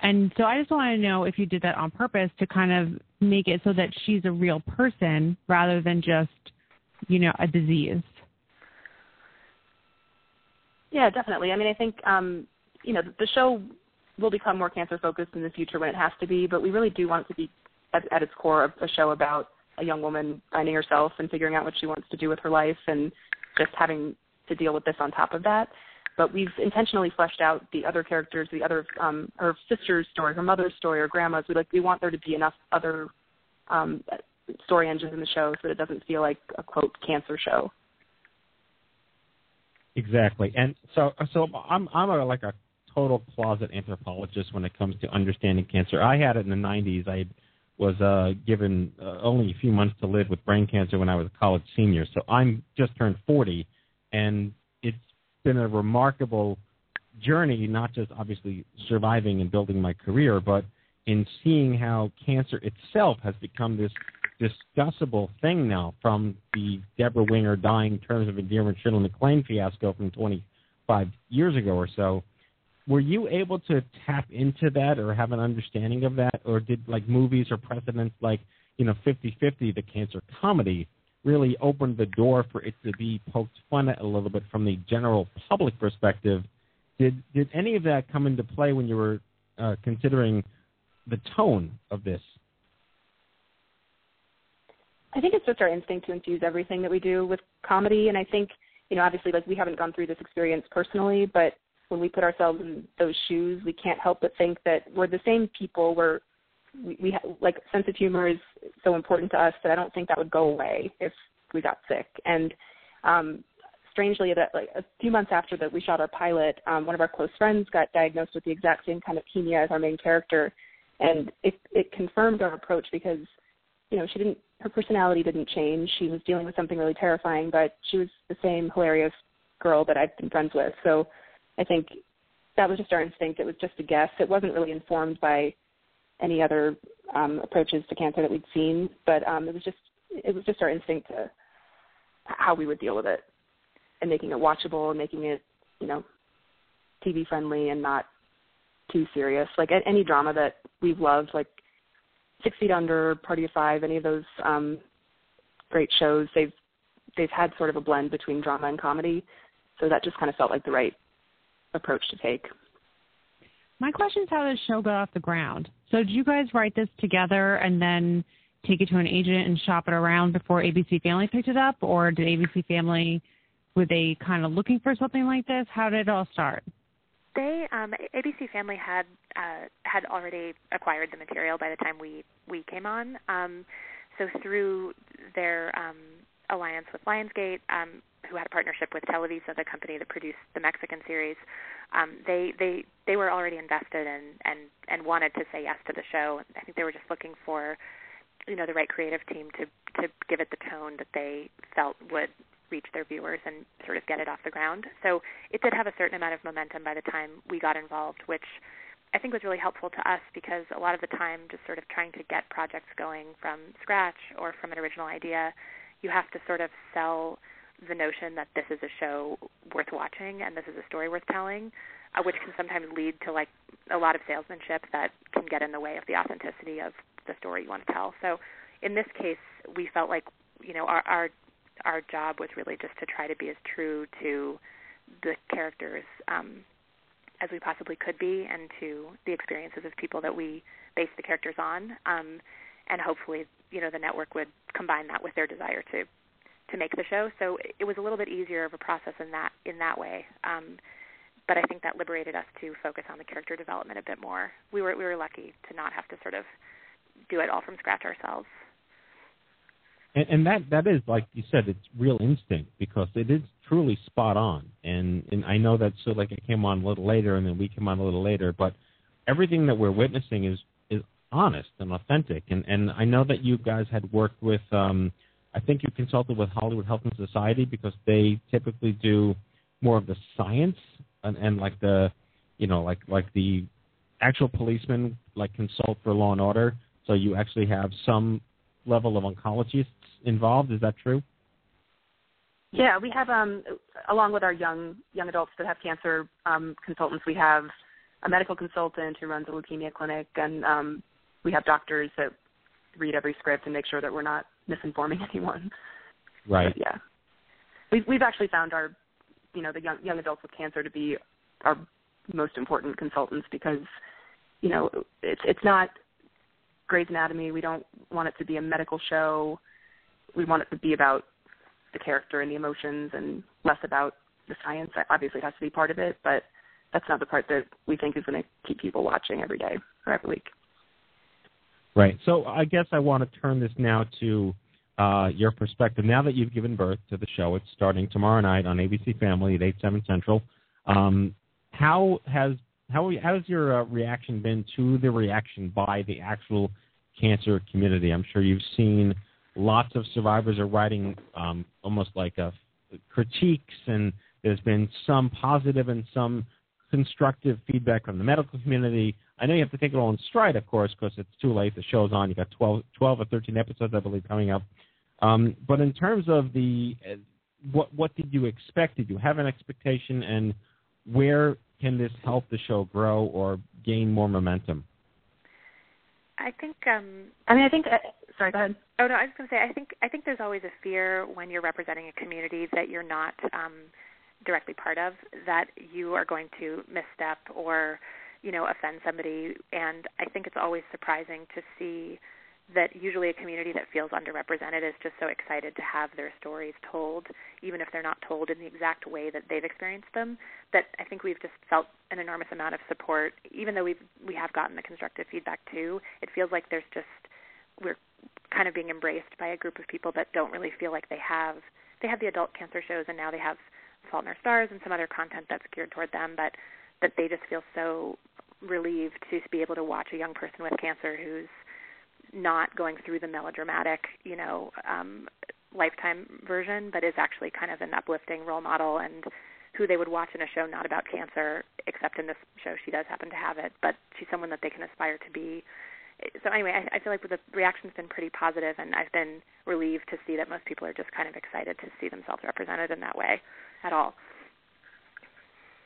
And so I just want to know if you did that on purpose to kind of make it so that she's a real person rather than just, you know, a disease. Yeah, definitely. I mean, I think um, you know the show will become more cancer focused in the future when it has to be, but we really do want it to be at, at its core a show about a young woman finding herself and figuring out what she wants to do with her life and just having to deal with this on top of that but we've intentionally fleshed out the other characters, the other um, her sister's story, her mother's story, her grandma's. We like we want there to be enough other um, story engines in the show so that it doesn't feel like a quote cancer show. Exactly, and so so I'm I'm a, like a total closet anthropologist when it comes to understanding cancer. I had it in the 90s. I was uh, given uh, only a few months to live with brain cancer when I was a college senior. So I'm just turned 40, and it's been a remarkable journey, not just obviously surviving and building my career, but in seeing how cancer itself has become this discussable thing now from the Debra Winger dying terms of endearment Shirley MacLaine fiasco from 25 years ago or so. Were you able to tap into that or have an understanding of that, or did like movies or precedents like you know 50-50, the cancer comedy, really opened the door for it to be poked fun at a little bit from the general public perspective. Did did any of that come into play when you were uh, considering the tone of this? I think it's just our instinct to infuse everything that we do with comedy, and I think you know obviously like we haven't gone through this experience personally, but when we put ourselves in those shoes, we can't help but think that we're the same people. We're we, we ha- like sense of humor is so important to us that I don't think that would go away if we got sick. And um, strangely, that like a few months after that we shot our pilot, um, one of our close friends got diagnosed with the exact same kind of leukemia as our main character, and it it confirmed our approach because you know she didn't her personality didn't change. She was dealing with something really terrifying, but she was the same hilarious girl that I've been friends with. So I think that was just our instinct. It was just a guess. It wasn't really informed by any other um, approaches to cancer that we'd seen, but um, it was just it was just our instinct to how we would deal with it and making it watchable and making it you know TV friendly and not too serious. Like any drama that we've loved, like Six Feet Under, Party of Five, any of those um, great shows, they've they've had sort of a blend between drama and comedy, so that just kind of felt like the right approach to take. My question is how the show got off the ground. So did you guys write this together and then take it to an agent and shop it around before ABC Family picked it up, or did ABC Family were they kind of looking for something like this? How did it all start? They um, ABC Family had uh, had already acquired the material by the time we we came on. Um, so through their um, alliance with Lionsgate, um, who had a partnership with Televisa, the company that produced the Mexican series, um, they they they were already invested and and and wanted to say yes to the show. I think they were just looking for, you know, the right creative team to to give it the tone that they felt would reach their viewers and sort of get it off the ground. So it did have a certain amount of momentum by the time we got involved, which I think was really helpful to us because a lot of the time, just sort of trying to get projects going from scratch or from an original idea, you have to sort of sell the notion that this is a show worth watching and this is a story worth telling, uh, which can sometimes lead to like a lot of salesmanship that can get in the way of the authenticity of the story you want to tell. So in this case, we felt like you know our our our job was really just to try to be as true to the characters um, as we possibly could be, and to the experiences of people that we base the characters on. Um, and hopefully, you know, the network would combine that with their desire to to make the show. So it was a little bit easier of a process in that in that way. Um, but I think that liberated us to focus on the character development a bit more. We were we were lucky to not have to sort of do it all from scratch ourselves. And, and that that is like you said, it's real instinct because it is truly spot on. And and I know that so like it came on a little later, and then we came on a little later, but everything that we're witnessing is is honest and authentic. And and I know that you guys had worked with. um I think you consulted with Hollywood Health and Society because they typically do more of the science and, and like the, you know, like like the actual policemen like consult for law and order. So you actually have some level of oncologists involved. Is that true? Yeah, we have um along with our young young adults that have cancer um consultants, we have a medical consultant who runs a leukemia clinic and um we have doctors that read every script and make sure that we're not misinforming anyone. Right. But yeah. We've we've actually found our you know, the young young adults with cancer to be our most important consultants because, you know, it's it's not Grey's Anatomy. We don't want it to be a medical show. We want it to be about the character and the emotions and less about the science. Obviously, it has to be part of it, but that's not the part that we think is going to keep people watching every day or every week. Right. So I guess I want to turn this now to uh, your perspective. Now that you've given birth to the show, it's starting tomorrow night on ABC Family at 8, 7 Central. Um, how has how, how has your uh, reaction been to the reaction by the actual cancer community? I'm sure you've seen lots of survivors are writing um, almost like a, critiques, and there's been some positive and some constructive feedback from the medical community. I know you have to take it all in stride, of course, because it's too late. The show's on. You got 12, 12 or 13 episodes, I believe, coming up. Um, but in terms of the uh, what what did you expect? Did you have an expectation, and where can this help the show grow or gain more momentum? I think. um I mean, I think. Uh, sorry, go ahead. Oh no, I was going to say. I think. I think there's always a fear when you're representing a community that you're not um directly part of that you are going to misstep or you know offend somebody and i think it's always surprising to see that usually a community that feels underrepresented is just so excited to have their stories told, even if they're not told in the exact way that they've experienced them. That I think we've just felt an enormous amount of support, even though we've we have gotten the constructive feedback too. It feels like there's just we're kind of being embraced by a group of people that don't really feel like they have they have the adult cancer shows and now they have Fault in Our Stars and some other content that's geared toward them, but that they just feel so relieved to be able to watch a young person with cancer who's not going through the melodramatic, you know, um, lifetime version, but is actually kind of an uplifting role model and who they would watch in a show not about cancer, except in this show she does happen to have it, but she's someone that they can aspire to be. So anyway, I, I feel like the reaction's been pretty positive, and I've been relieved to see that most people are just kind of excited to see themselves represented in that way at all.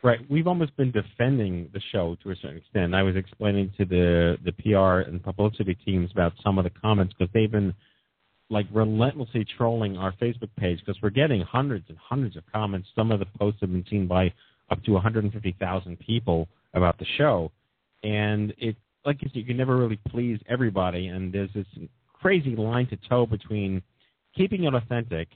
Right. We've almost been defending the show to a certain extent. I was explaining to the the PR and publicity teams about some of the comments because they've been like relentlessly trolling our Facebook page because we're getting hundreds and hundreds of comments. Some of the posts have been seen by up to 150,000 people about the show, and it like you said, you can never really please everybody, and there's this crazy line to toe between keeping it authentic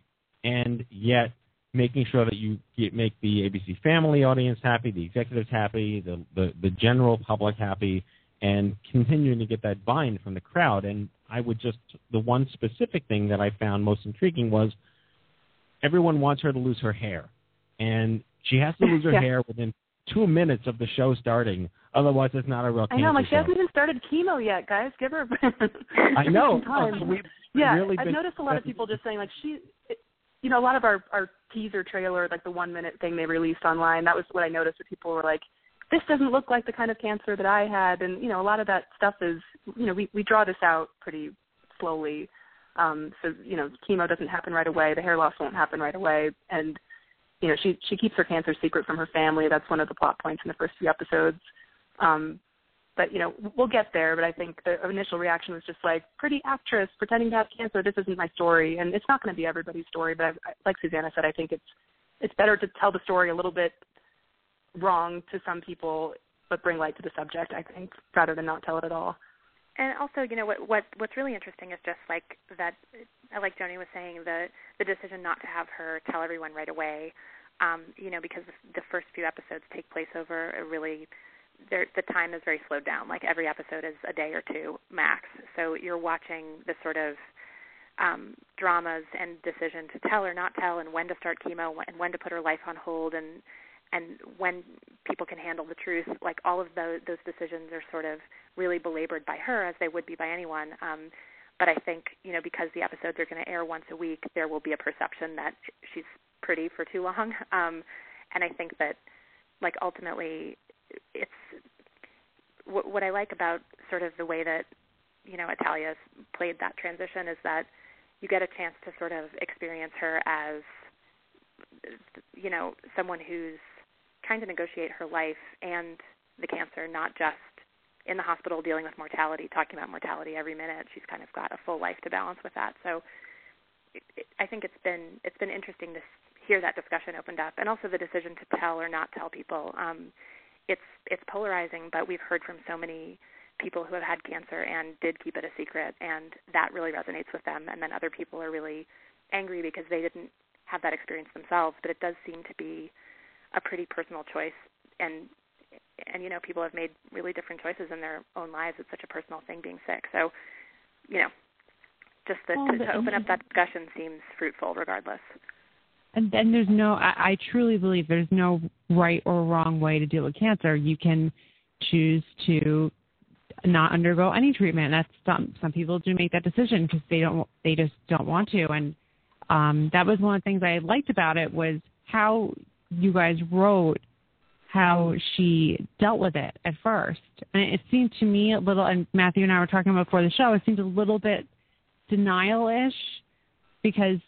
and yet making sure that you get, make the ABC family audience happy, the executives happy, the, the, the general public happy, and continuing to get that buy-in from the crowd. And I would just, the one specific thing that I found most intriguing was everyone wants her to lose her hair. And she has to lose her Yeah. hair within two minutes of the show starting. Otherwise, it's not a real I know, like she hasn't even started chemo yet, guys. Give her. A. I know. Time. We've yeah, really I've been- noticed a lot of people just saying like she, it, you know, a lot of our our teaser trailer, like the one minute thing they released online. That was what I noticed. That people were like, "This doesn't look like the kind of cancer that I had," and you know, a lot of that stuff is, you know, we we draw this out pretty slowly. Um, so you know, chemo doesn't happen right away. The hair loss won't happen right away, and you know, she she keeps her cancer secret from her family. That's one of the plot points in the first few episodes. Um, but you know, we'll get there. But I think the initial reaction was just like, pretty actress pretending to have cancer. This isn't my story, and it's not going to be everybody's story. But I, like Susanna said, I think it's it's better to tell the story a little bit wrong to some people, but bring light to the subject. I think rather than not tell it at all. And also, you know what what what's really interesting is just like that. Like Joni was saying, the the decision not to have her tell everyone right away. Um, you know, because the first few episodes take place over a really the time is very slowed down. Like every episode is a day or two max. So you're watching the sort of um, dramas and decision to tell or not tell, and when to start chemo, and when to put her life on hold, and and when people can handle the truth. Like all of those those decisions are sort of really belabored by her, as they would be by anyone. Um, but I think you know because the episodes are going to air once a week, there will be a perception that she's pretty for too long. Um, and I think that like ultimately it's what, what I like about sort of the way that you know Italia's played that transition is that you get a chance to sort of experience her as you know someone who's trying to negotiate her life and the cancer, not just in the hospital dealing with mortality, talking about mortality every minute. She's kind of got a full life to balance with that. So I think it's been it's been interesting to hear that discussion opened up, and also the decision to tell or not tell people. Um, it's it's polarizing, but we've heard from so many people who have had cancer and did keep it a secret, and that really resonates with them. And then other people are really angry because they didn't have that experience themselves. But it does seem to be a pretty personal choice, and and you know people have made really different choices in their own lives. It's such a personal thing being sick. So you know, just the, to, to open up that discussion seems fruitful regardless and then there's no I, I truly believe there's no right or wrong way to deal with cancer. You can choose to not undergo any treatment. That's some some people do make that decision because they don't they just don't want to. And um that was one of the things i liked about it was how you guys wrote how she dealt with it at first. And it seemed to me a little and matthew and i were talking about before the show it seemed a little bit denial ish because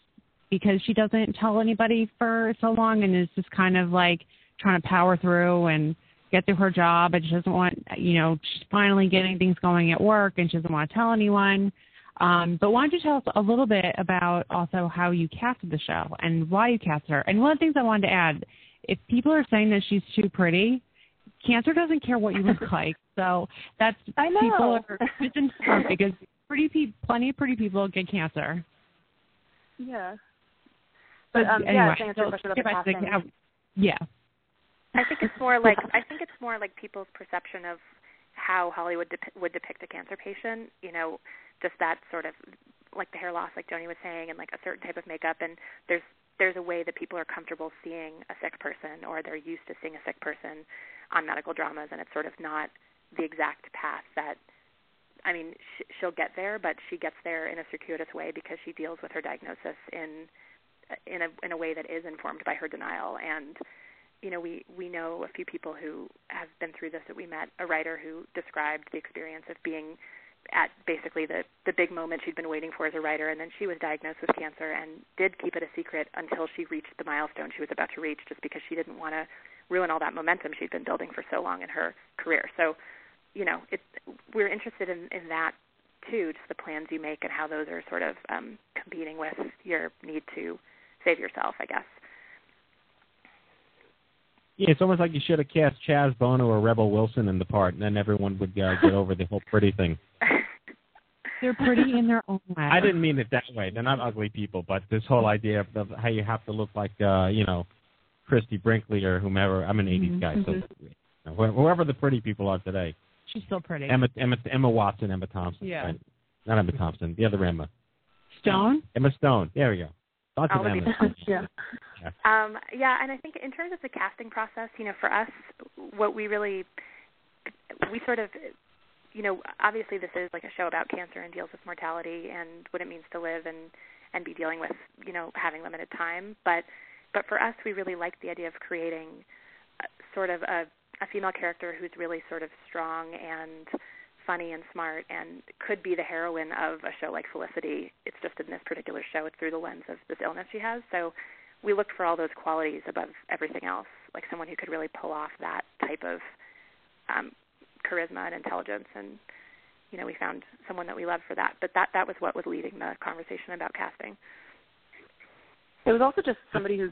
because she doesn't tell anybody for so long and is just kind of like trying to power through and get through her job. And she doesn't want you know she's finally getting things going at work and she doesn't want to tell anyone. Um, but why don't you tell us a little bit about also how you casted the show and why you cast her? And one of the things i wanted to add if people are saying that she's too pretty cancer doesn't care what you look like. So that's I know. people are misinformed because pretty pe- plenty of pretty people get cancer. Yeah but um, anyway, yeah, to answer your question about the casting. How, yeah. I think it's more like I think it's more like people's perception of how Hollywood dep- would depict a cancer patient. You know, just that sort of like the hair loss, like Joni was saying, and like a certain type of makeup. And there's there's a way that people are comfortable seeing a sick person, or they're used to seeing a sick person on medical dramas, and it's sort of not the exact path that. I mean, sh- she'll get there, but she gets there in a circuitous way because she deals with her diagnosis in in a in a way that is informed by her denial. And you know we we know a few people who have been through this that we met. A writer who described the experience of being at basically the the big moment she'd been waiting for as a writer. And then she was diagnosed with cancer and did keep it a secret until she reached the milestone she was about to reach just because she didn't want to ruin all that momentum she'd been building for so long in her career. So you know it we're interested in in that too just the plans you make and how those are sort of um competing with your need to save yourself, I guess. Yeah, it's almost like you should have cast Chaz Bono or Rebel Wilson in the part, and then everyone would uh, get over the whole pretty thing. They're pretty in their own way. I didn't mean it that way. They're not ugly people, but this whole idea of, of how you have to look like, uh, you know, Christie Brinkley or whomever. I'm an '80s Mm-hmm. guy, so you know, whoever the pretty people are today. She's still pretty. Emma, Emma, Emma Watson, Emma Thompson. Yeah. Right? Not Emma Thompson. The other Emma. Stone. Emma Stone. There we go. Lots All of the Emmas. people. yeah. Um, yeah, and I think in terms of the casting process, you know, for us, what we really, we sort of, you know, obviously this is like a show about cancer and deals with mortality and what it means to live and and be dealing with, you know, having limited time. But but for us, we really like the idea of creating a, sort of a a female character who's really sort of strong and funny and smart and could be the heroine of a show like Felicity. It's just in this particular show, it's through the lens of this illness she has. So we looked for all those qualities above everything else, like someone who could really pull off that type of um, charisma and intelligence. And you know, we found someone that we loved for that. But that that was what was leading the conversation about casting. It was also just somebody who's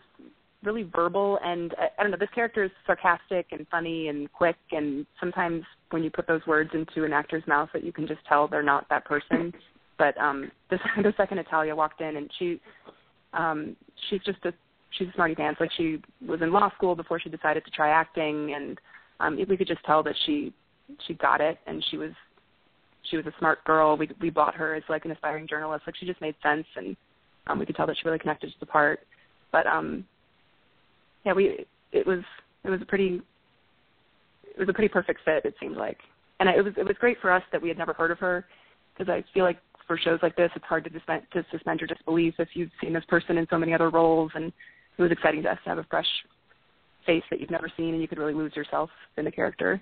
really verbal and I, I don't know this character is sarcastic and funny and quick and sometimes when you put those words into an actor's mouth that you can just tell they're not that person. But um the, the second Italia walked in and she um she's just a she's a smarty pants. Like she was in law school before she decided to try acting and um we could just tell that she she got it and she was she was a smart girl. We we bought her as like an aspiring journalist. Like she just made sense and um we could tell that she really connected to the part. But um yeah, we it was it was a pretty it was a pretty perfect fit. It seemed like, and it was it was great for us that we had never heard of her because I feel like for shows like this, it's hard to suspend to suspend your disbelief if you've seen this person in so many other roles, and it was exciting to us to have a fresh face that you've never seen, and you could really lose yourself in the character.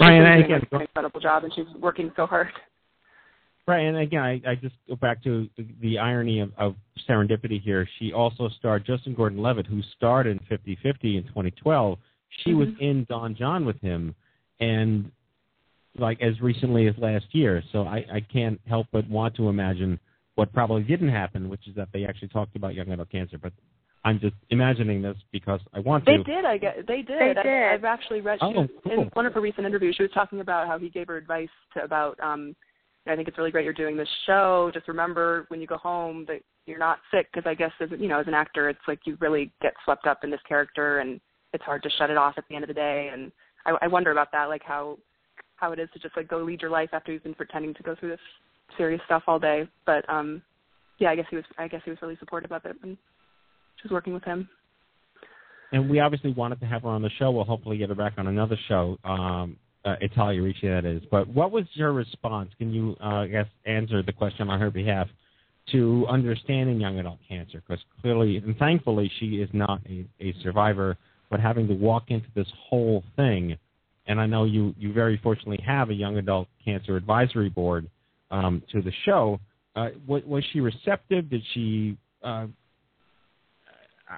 Ryan, She's again, an incredible job, and she's working so hard. Right, and again, I, I just go back to the, the irony of, of serendipity here. She also starred Justin Gordon-Levitt, who starred in 50-50 in 2012. She Mm-hmm. was in Don Jon with him, and like as recently as last year. So I, I can't help but want to imagine what probably didn't happen, which is that they actually talked about young adult cancer. But I'm just imagining this because I want to. They did. I get. They did. They did. I've actually read. Oh, was, cool. In one of her recent interviews, she was talking about how he gave her advice to about. um I think it's really great you're doing this show. Just remember when you go home that you're not sick because I guess as you know as an actor, it's like you really get swept up in this character and it's hard to shut it off at the end of the day. And I, I wonder about that, like how how it is to just like go lead your life after you've been pretending to go through this serious stuff all day. But um yeah, I guess he was I guess he was really supportive of it and she was working with him. and we obviously wanted to have her on the show. We'll hopefully get her back on another show. Um, uh, Italia Ricci, that is. But what was your response? Can you, uh, I guess, answer the question on her behalf to understanding young adult cancer? Because clearly and thankfully she is not a, a survivor, but having to walk into this whole thing, and I know you, you very fortunately have a young adult cancer advisory board um, to the show. Uh, was, was she receptive? Did she? Uh,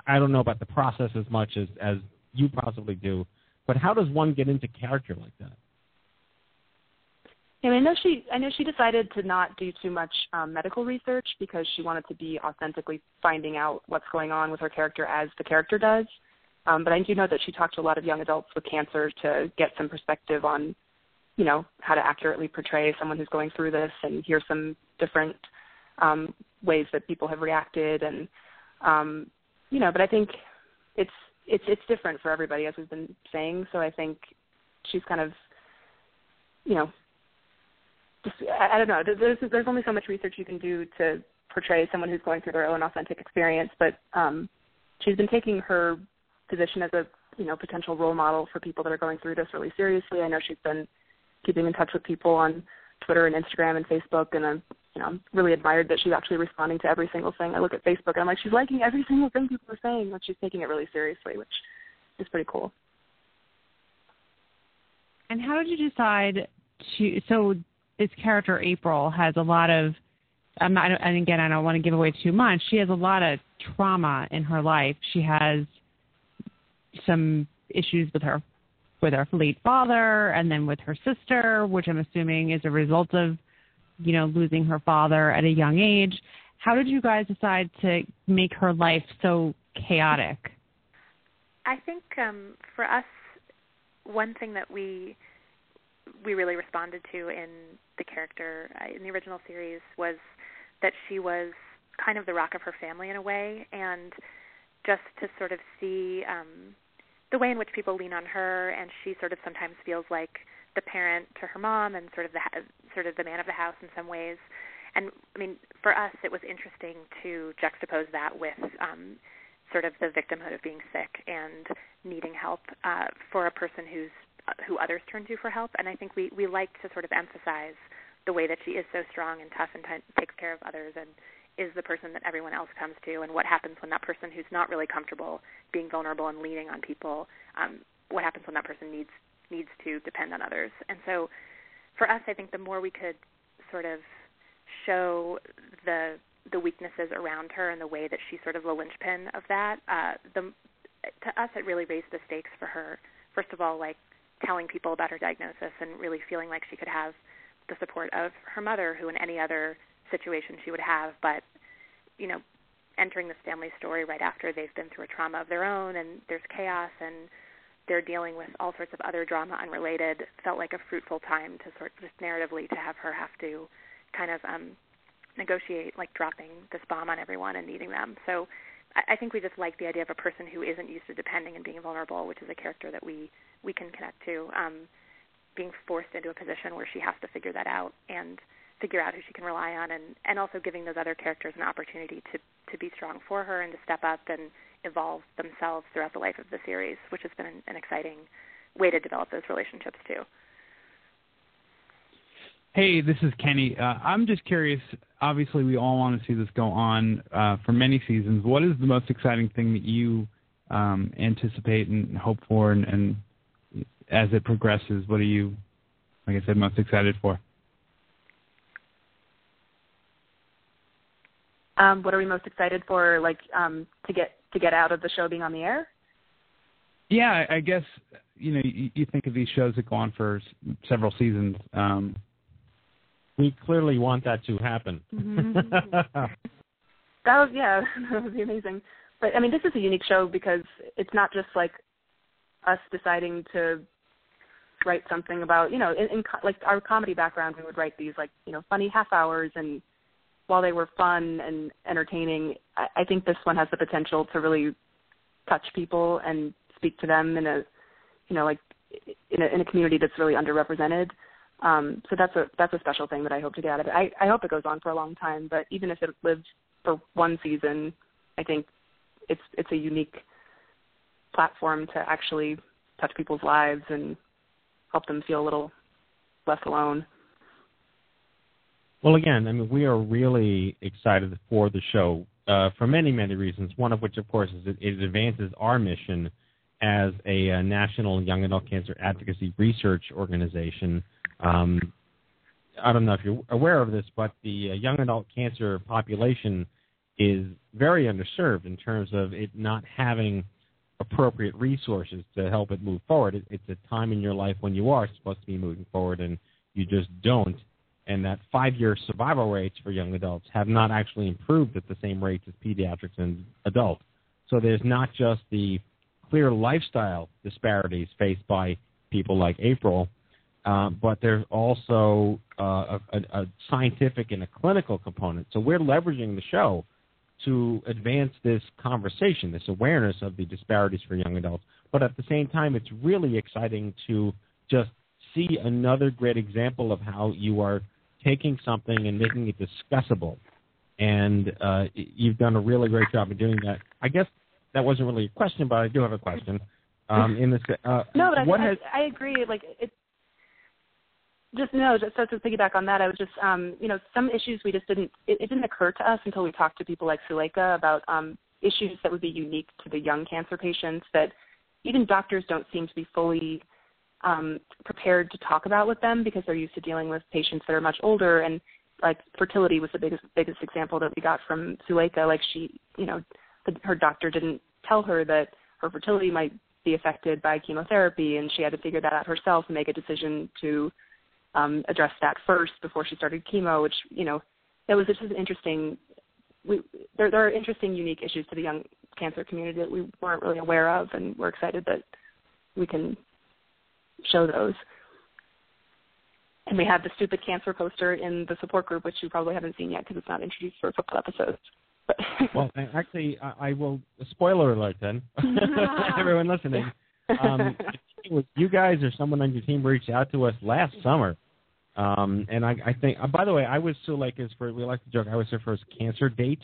I don't know about the process as much as as you possibly do, but how does one get into character like that? I, I know she. I know she decided to not do too much um, medical research because she wanted to be authentically finding out what's going on with her character as the character does. Um, but I do know that she talked to a lot of young adults with cancer to get some perspective on, you know, how to accurately portray someone who's going through this and hear some different um, ways that people have reacted and, um, you know. But I think it's it's it's different for everybody, as we've been saying. So I think she's kind of, you know, just I, I don't know. There's there's only so much research you can do to portray someone who's going through their own authentic experience. But um, she's been taking her position as a you know potential role model for people that are going through this really seriously. I know she's been keeping in touch with people on Twitter and Instagram and Facebook, and I'm you know I'm really admired that she's actually responding to every single thing. I look at Facebook and I'm like she's liking every single thing people are saying, like she's taking it really seriously, which is pretty cool. And how did you decide to? So this character April has a lot of. I'm not, and again, I don't want to give away too much. She has a lot of trauma in her life. She has some issues with her with her late father, and then with her sister, which I'm assuming is a result of, you know, losing her father at a young age. How did you guys decide to make her life so chaotic? I think um, for us, one thing that we we really responded to in the character uh, in the original series was that she was kind of the rock of her family in a way, and just to sort of see um, the way in which people lean on her, and she sort of sometimes feels like the parent to her mom, and sort of the sort of the man of the house in some ways. And I mean, for us, it was interesting to juxtapose that with um, sort of the victimhood of being sick and needing help uh, for a person who's who others turn to for help. And I think we we like to sort of emphasize the way that she is so strong and tough and t- takes care of others and is the person that everyone else comes to. And what happens when that person who's not really comfortable being vulnerable and leaning on people, um, what happens when that person needs needs to depend on others. And so for us, I think the more we could sort of show the the weaknesses around her and the way that she's sort of the linchpin of that, uh, the to us it really raised the stakes for her. First of all, like telling people about her diagnosis and really feeling like she could have the support of her mother, who in any other situation she would have, but you know, entering this family story right after they've been through a trauma of their own and there's chaos and they're dealing with all sorts of other drama unrelated felt like a fruitful time to sort just narratively to have her have to kind of um negotiate like dropping this bomb on everyone and needing them. So I, I think we just like the idea of a person who isn't used to depending and being vulnerable, which is a character that we we can connect to, um, being forced into a position where she has to figure that out and figure out who she can rely on, and and also giving those other characters an opportunity to to be strong for her and to step up and evolve themselves throughout the life of the series, which has been an, exciting way to develop those relationships too. Hey, this is Kenny. Uh, I'm just curious. Obviously, we all want to see this go on uh, for many seasons. What is the most exciting thing that you um, anticipate and hope for, and, and as it progresses, what are you, like I said, most excited for? Um, what are we most excited for, like um, to get to get out of the show being on the air? Yeah, I guess you know you, you think of these shows that go on for s- several seasons. Um, we clearly want that to happen. Mm-hmm. That was yeah, that would be amazing. But I mean, this is a unique show because it's not just like us deciding to write something about you know in, in co- like our comedy background, we would write these like you know funny half hours, and while they were fun and entertaining, I, I think this one has the potential to really touch people and speak to them in a you know like in a in a community that's really underrepresented. Um, so that's a that's a special thing that I hope to get out of it. I, I hope it goes on for a long time, but even if it lives for one season, I think it's it's a unique platform to actually touch people's lives and help them feel a little less alone. Well, again, I mean, we are really excited for the show uh, for many, many reasons. One of which, of course, is it, it advances our mission as a, uh national young adult cancer advocacy research organization. Um, I don't know if you're aware of this, but the uh, young adult cancer population is very underserved in terms of it not having appropriate resources to help it move forward. It, it's a time in your life when you are supposed to be moving forward and you just don't. And that five-year survival rates for young adults have not actually improved at the same rates as pediatrics and adults. So there's not just the clear lifestyle disparities faced by people like April, uh, but there's also uh, a, a scientific and a clinical component. So we're leveraging the show to advance this conversation, this awareness of the disparities for young adults. But at the same time, it's really exciting to just see another great example of how you are taking something and making it discussable. And uh, you've done a really great job of doing that. I guess that wasn't really a question, but I do have a question. Um, in this, uh, No, but what I, has I I agree. Like it, just no, just so to piggyback on that, I was just um, you know some issues we just didn't it, it didn't occur to us until we talked to people like Suleika about um, issues that would be unique to the young cancer patients that even doctors don't seem to be fully um, prepared to talk about with them because they're used to dealing with patients that are much older and like fertility was the biggest biggest example that we got from Suleika. Like she, you know, the, her doctor didn't tell her that her fertility might be affected by chemotherapy, and she had to figure that out herself and make a decision to um, address that first before she started chemo. Which you know, that was just an interesting. We, there, there are interesting, unique issues to the young cancer community that we weren't really aware of, and we're excited that we can show those. And we have the stupid cancer poster in the support group, which you probably haven't seen yet because it's not introduced for a couple episodes. Well, actually, I, I will. Spoiler alert, then. Everyone listening, um, it was you guys or someone on your team reached out to us last summer, um, and I, I think. Uh, by the way, I was Suleika's for. We like to joke. I was her first cancer date.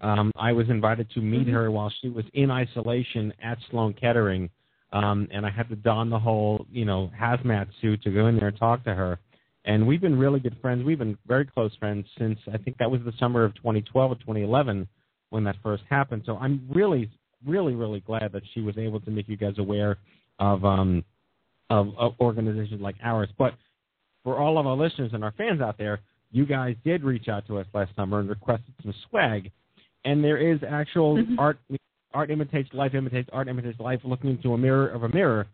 Um, I was invited to meet her while she was in isolation at Sloan Kettering, um, and I had to don the whole, you know, hazmat suit to go in there and talk to her. And we've been really good friends. We've been very close friends since I think that was the summer of 2012 or 2011 when that first happened. So I'm really, really, really glad that she was able to make you guys aware of um, of, of organizations like ours. But for all of our listeners and our fans out there, you guys did reach out to us last summer and requested some swag, and there is actual Mm-hmm. art. Art imitates life, imitates art, imitates life. Looking into a mirror of a mirror,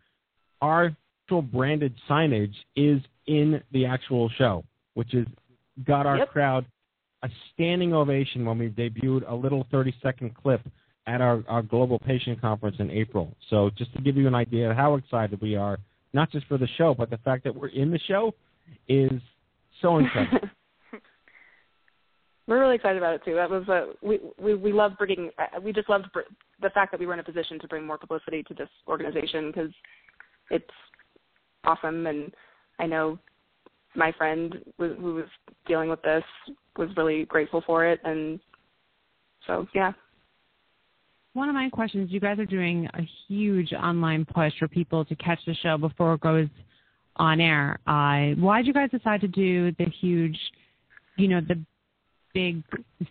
our actual branded signage is in the actual show, which has got our Yep. crowd a standing ovation when we debuted a little 30 second clip at our, our global patient conference in April. So just to give you an idea of how excited we are, not just for the show, but the fact that we're in the show is so incredible. We're really excited about it too. That was uh, we we we love bringing. uh, We just loved br- the fact that we were in a position to bring more publicity to this organization because it's awesome, and I know my friend who who was dealing with this was really grateful for it, and so yeah. One of my questions, you guys are doing a huge online push for people to catch the show before it goes on air. Uh, why did you guys decide to do the huge, you know, the big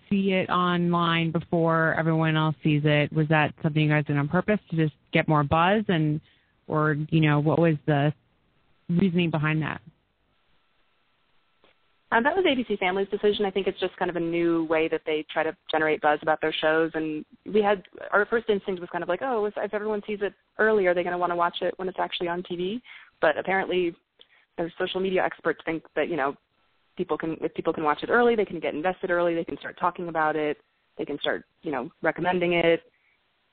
see it online before everyone else sees it? Was that something you guys did on purpose to just get more buzz and, or, you know, what was the reasoning behind that? Um, that was ABC Family's decision. I think it's just kind of a new way that they try to generate buzz about their shows. And we had our first instinct was kind of like, oh, if, if everyone sees it early, are they going to want to watch it when it's actually on TV? But apparently, their social media experts think that you know people can if people can watch it early, they can get invested early, they can start talking about it, they can start you know recommending it.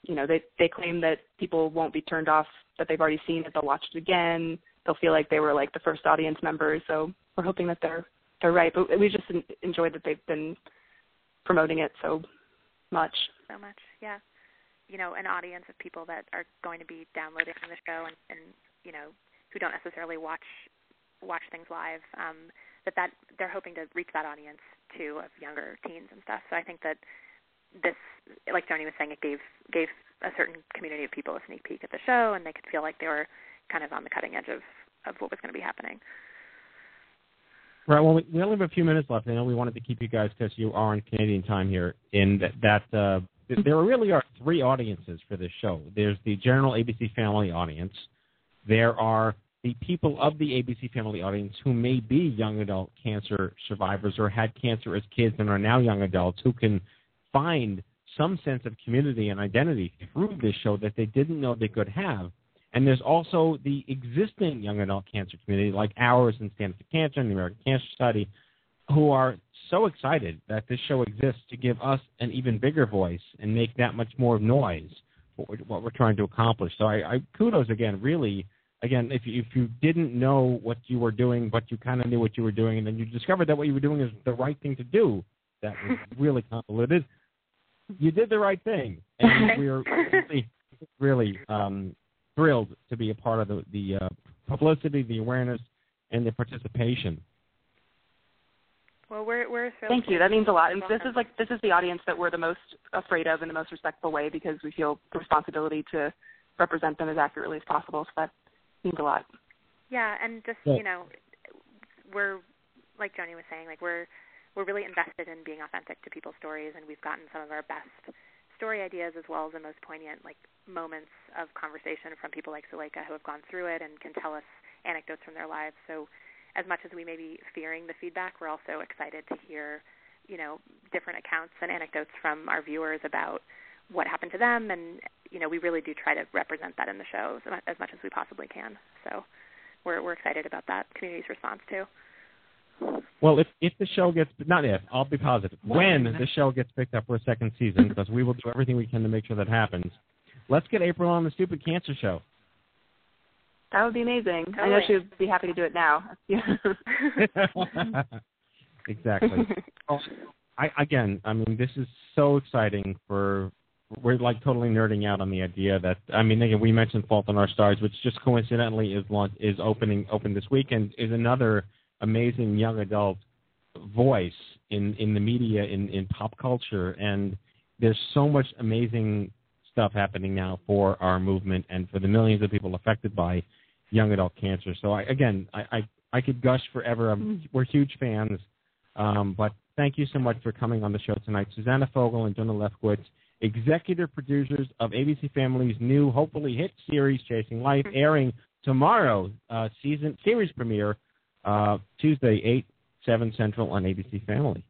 You know, they they claim that people won't be turned off that they've already seen it. They'll watch it again. They'll feel like they were like the first audience members. So we're hoping that they're they're right. But we just en- enjoyed that they've been promoting it so much. so much. Yeah, you know, an audience of people that are going to be downloading the show and, and you know who don't necessarily watch watch things live. Um, that that they're hoping to reach that audience too of younger teens and stuff. So I think that this, like Joni was saying, it gave gave a certain community of people a sneak peek at the show, and they could feel like they were kind of on the cutting edge of of what was going to be happening. Right. Well, we, we only have a few minutes left. I know we wanted to keep you guys because you are on Canadian time here. In that, that uh, there really are three audiences for this show. There's the general ABC Family audience. There are the people of the ABC Family audience who may be young adult cancer survivors or had cancer as kids and are now young adults who can find some sense of community and identity through this show that they didn't know they could have. And there's also the existing young adult cancer community, like ours Up to Cancer and the American Cancer Society, who are so excited that this show exists to give us an even bigger voice and make that much more noise for what we're trying to accomplish. So I, I kudos again, really. Again, if you, if you didn't know what you were doing, but you kind of knew what you were doing, and then you discovered that what you were doing is the right thing to do, that was really convoluted. You did the right thing, and we're really, really um, thrilled to be a part of the, the uh, publicity, the awareness, and the participation. Well, we're we're thrilled. Thank you. That means a lot. And this is like this is the audience that we're the most afraid of in the most respectful way because we feel the responsibility to represent them as accurately as possible. So that means a lot. Yeah, and just Yeah. you know, we're like Joni was saying, like we're we're really invested in being authentic to people's stories, and we've gotten some of our best story ideas as well as the most poignant like moments of conversation from people like Suleika who have gone through it and can tell us anecdotes from their lives. So, as much as we may be fearing the feedback, we're also excited to hear, you know, different accounts and anecdotes from our viewers about what happened to them, and you know, we really do try to represent that in the show as much as we possibly can. So, we're we're excited about that community's response too. Well, if if the show gets not if I'll be positive when the show gets picked up for a second season because we will do everything we can to make sure that happens. Let's get April on the Stupid Cancer Show. That would be amazing. I know she would be happy to do it now. exactly. Well, I again, I mean, this is so exciting for. We're like totally nerding out on the idea that I mean, again, we mentioned Fault in Our Stars, which just coincidentally is launch, is opening open this weekend, is another amazing young adult voice in in the media in in pop culture, and there's so much amazing stuff happening now for our movement and for the millions of people affected by young adult cancer. So I, again, I, I I could gush forever. I'm, we're huge fans, um, but thank you so much for coming on the show tonight, Susanna Fogel and Joni Lefkowitz, executive producers of ABC Family's new, hopefully hit series Chasing Life, airing tomorrow, uh, season series premiere uh, Tuesday, 8, 7 Central on ABC Family.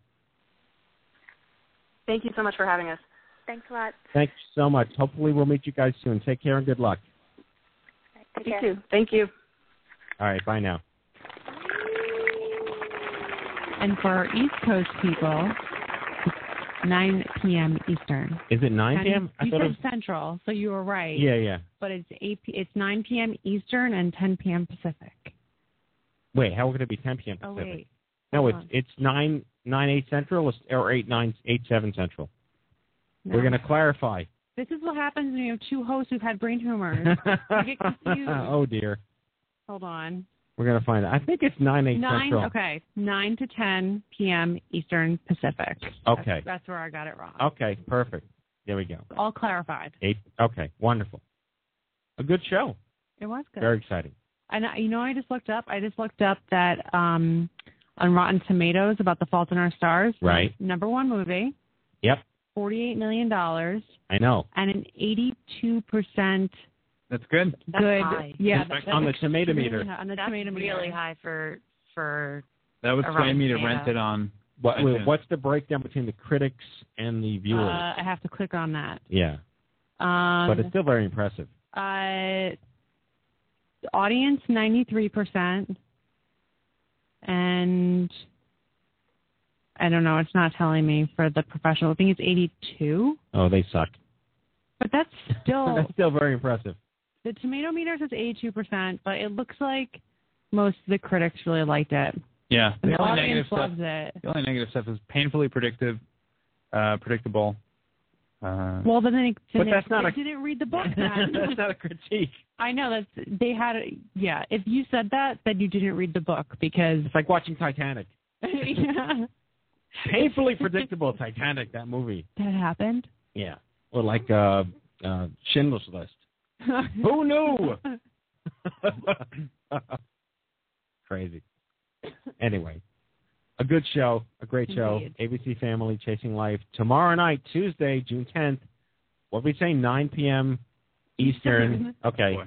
Thank you so much for having us. Thanks a lot. Thanks so much. Hopefully, we'll meet you guys soon. Take care and good luck. Take You care. too. Thank you. All right, bye now. And for our East Coast people, 9 p.m. Eastern. Is it 9 p.m.? I You thought said it was. Central, so you were right. Yeah, yeah. But it's 8 p- it's 9 p.m. Eastern and 10 p.m. Pacific. Wait, how could it be 10 p.m. Oh Pacific? wait. no, hold it's on. it's 9 9 8 Central or 8 9 8 7 Central. No. We're going to clarify. This is what happens when you have two hosts who've had brain tumors. You get confused. oh dear. Hold on. We're going to find out. I think it's 9 8 Nine. Central. Okay. Nine to 10 p.m. Eastern Pacific. Okay. That's, that's where I got it wrong. Okay, perfect. There we go. All clarified. 8 Okay, wonderful. A good show. It was good. Very exciting. And you know, I just looked up. I just looked up that um on Rotten Tomatoes about The Fault in Our Stars. Right. Number one movie. Yep, Forty-eight million dollars I know. and an eighty-two percent That's good. That's good. high. Yeah, That's that- on the tomato extremely meter. high- On the That's tomato meter. really high for for That would A sway me to rent it on. What, iTunes. what's the breakdown between the critics and the viewers? Uh, I have to click on that. yeah, Um, but it's still very impressive. Uh, audience ninety three percent, and I don't know. It's not telling me for the professional. I think it's eighty two. Oh, they suck. but that's still That's still very impressive. The tomato meter says eighty two percent, but it looks like most of the critics really liked it. Yeah. The the only audience negative stuff. loves it. The only negative stuff is painfully predictive, uh, predictable. Uh, Well, then they, But then that's they, not they a- didn't read the book. Then. That's not a critique. I know that's they had. a- Yeah, if you said that, then you didn't read the book because It's like watching Titanic. yeah, Painfully predictable Titanic, that movie. that happened. Yeah. Or like uh, uh, Schindler's List. Who knew? Crazy. Anyway, a good show, a great show. ABC Family Chasing Life. Tomorrow night, Tuesday, June 10th. What we say, 9 p.m. Eastern. Okay.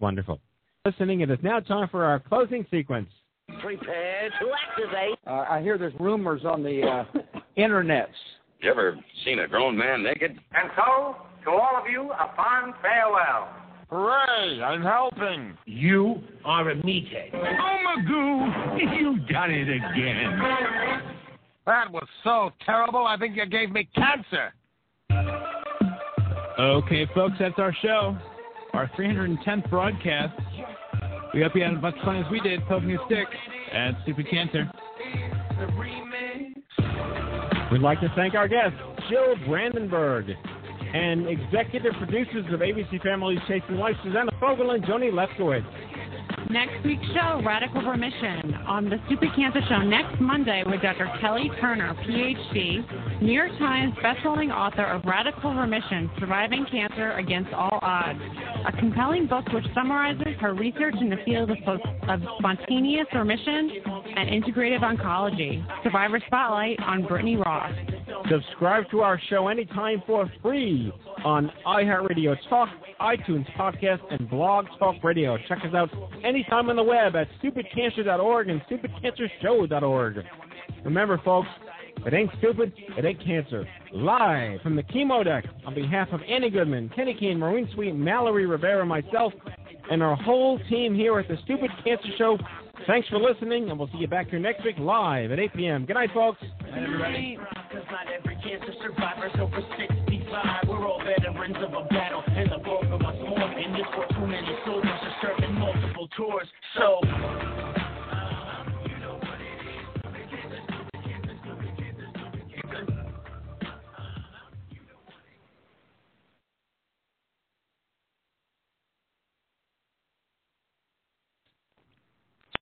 Wonderful. Listening, it is now time for our closing sequence. Prepare to activate. Uh, I hear there's rumors on the uh, internets. You ever seen a grown man naked? And so, to all of you, a fond farewell. Hooray! I'm helping. You are a meathead. Oh, Magoo, You've done it again. That was so terrible. I think you gave me cancer. Okay, folks, that's our show. Our 310th broadcast. We hope you had as much fun as we did poking a stick at Stupid Cancer. We'd like to thank our guest, Jill Brandenburg, and executive producers of ABC Family's Chasing Life, Susanna Fogel and Joni Lefkowitz. Next week's show, Radical Remission, on the Stupid Cancer Show next Monday with Dr. Kelly Turner, PhD, New York Times bestselling author of Radical Remission, Surviving Cancer Against All Odds, a compelling book which summarizes her research in the field of, of spontaneous remission and integrative oncology. Survivor Spotlight on Brittany Ross. Subscribe to our show anytime for free on iHeartRadio Talk, iTunes Podcast, and Blog Talk Radio. Check us out anytime on the web at stupidcancer.org and stupidcancershow.org. Remember, folks, it ain't stupid, it ain't cancer. Live from the chemo deck on behalf of Annie Goodman, Kenny Kane, Maureen Sweet, Mallory Rivera, myself, and our whole team here at the Stupid Cancer Show. Thanks for listening, and we'll see you back here next week live at 8 p.m. Good night, folks. Everybody. Cause not every cancer survivor's over 65. We're all veterans of a battle, and the bulk of us more. In this too many soldiers are serving tours. So,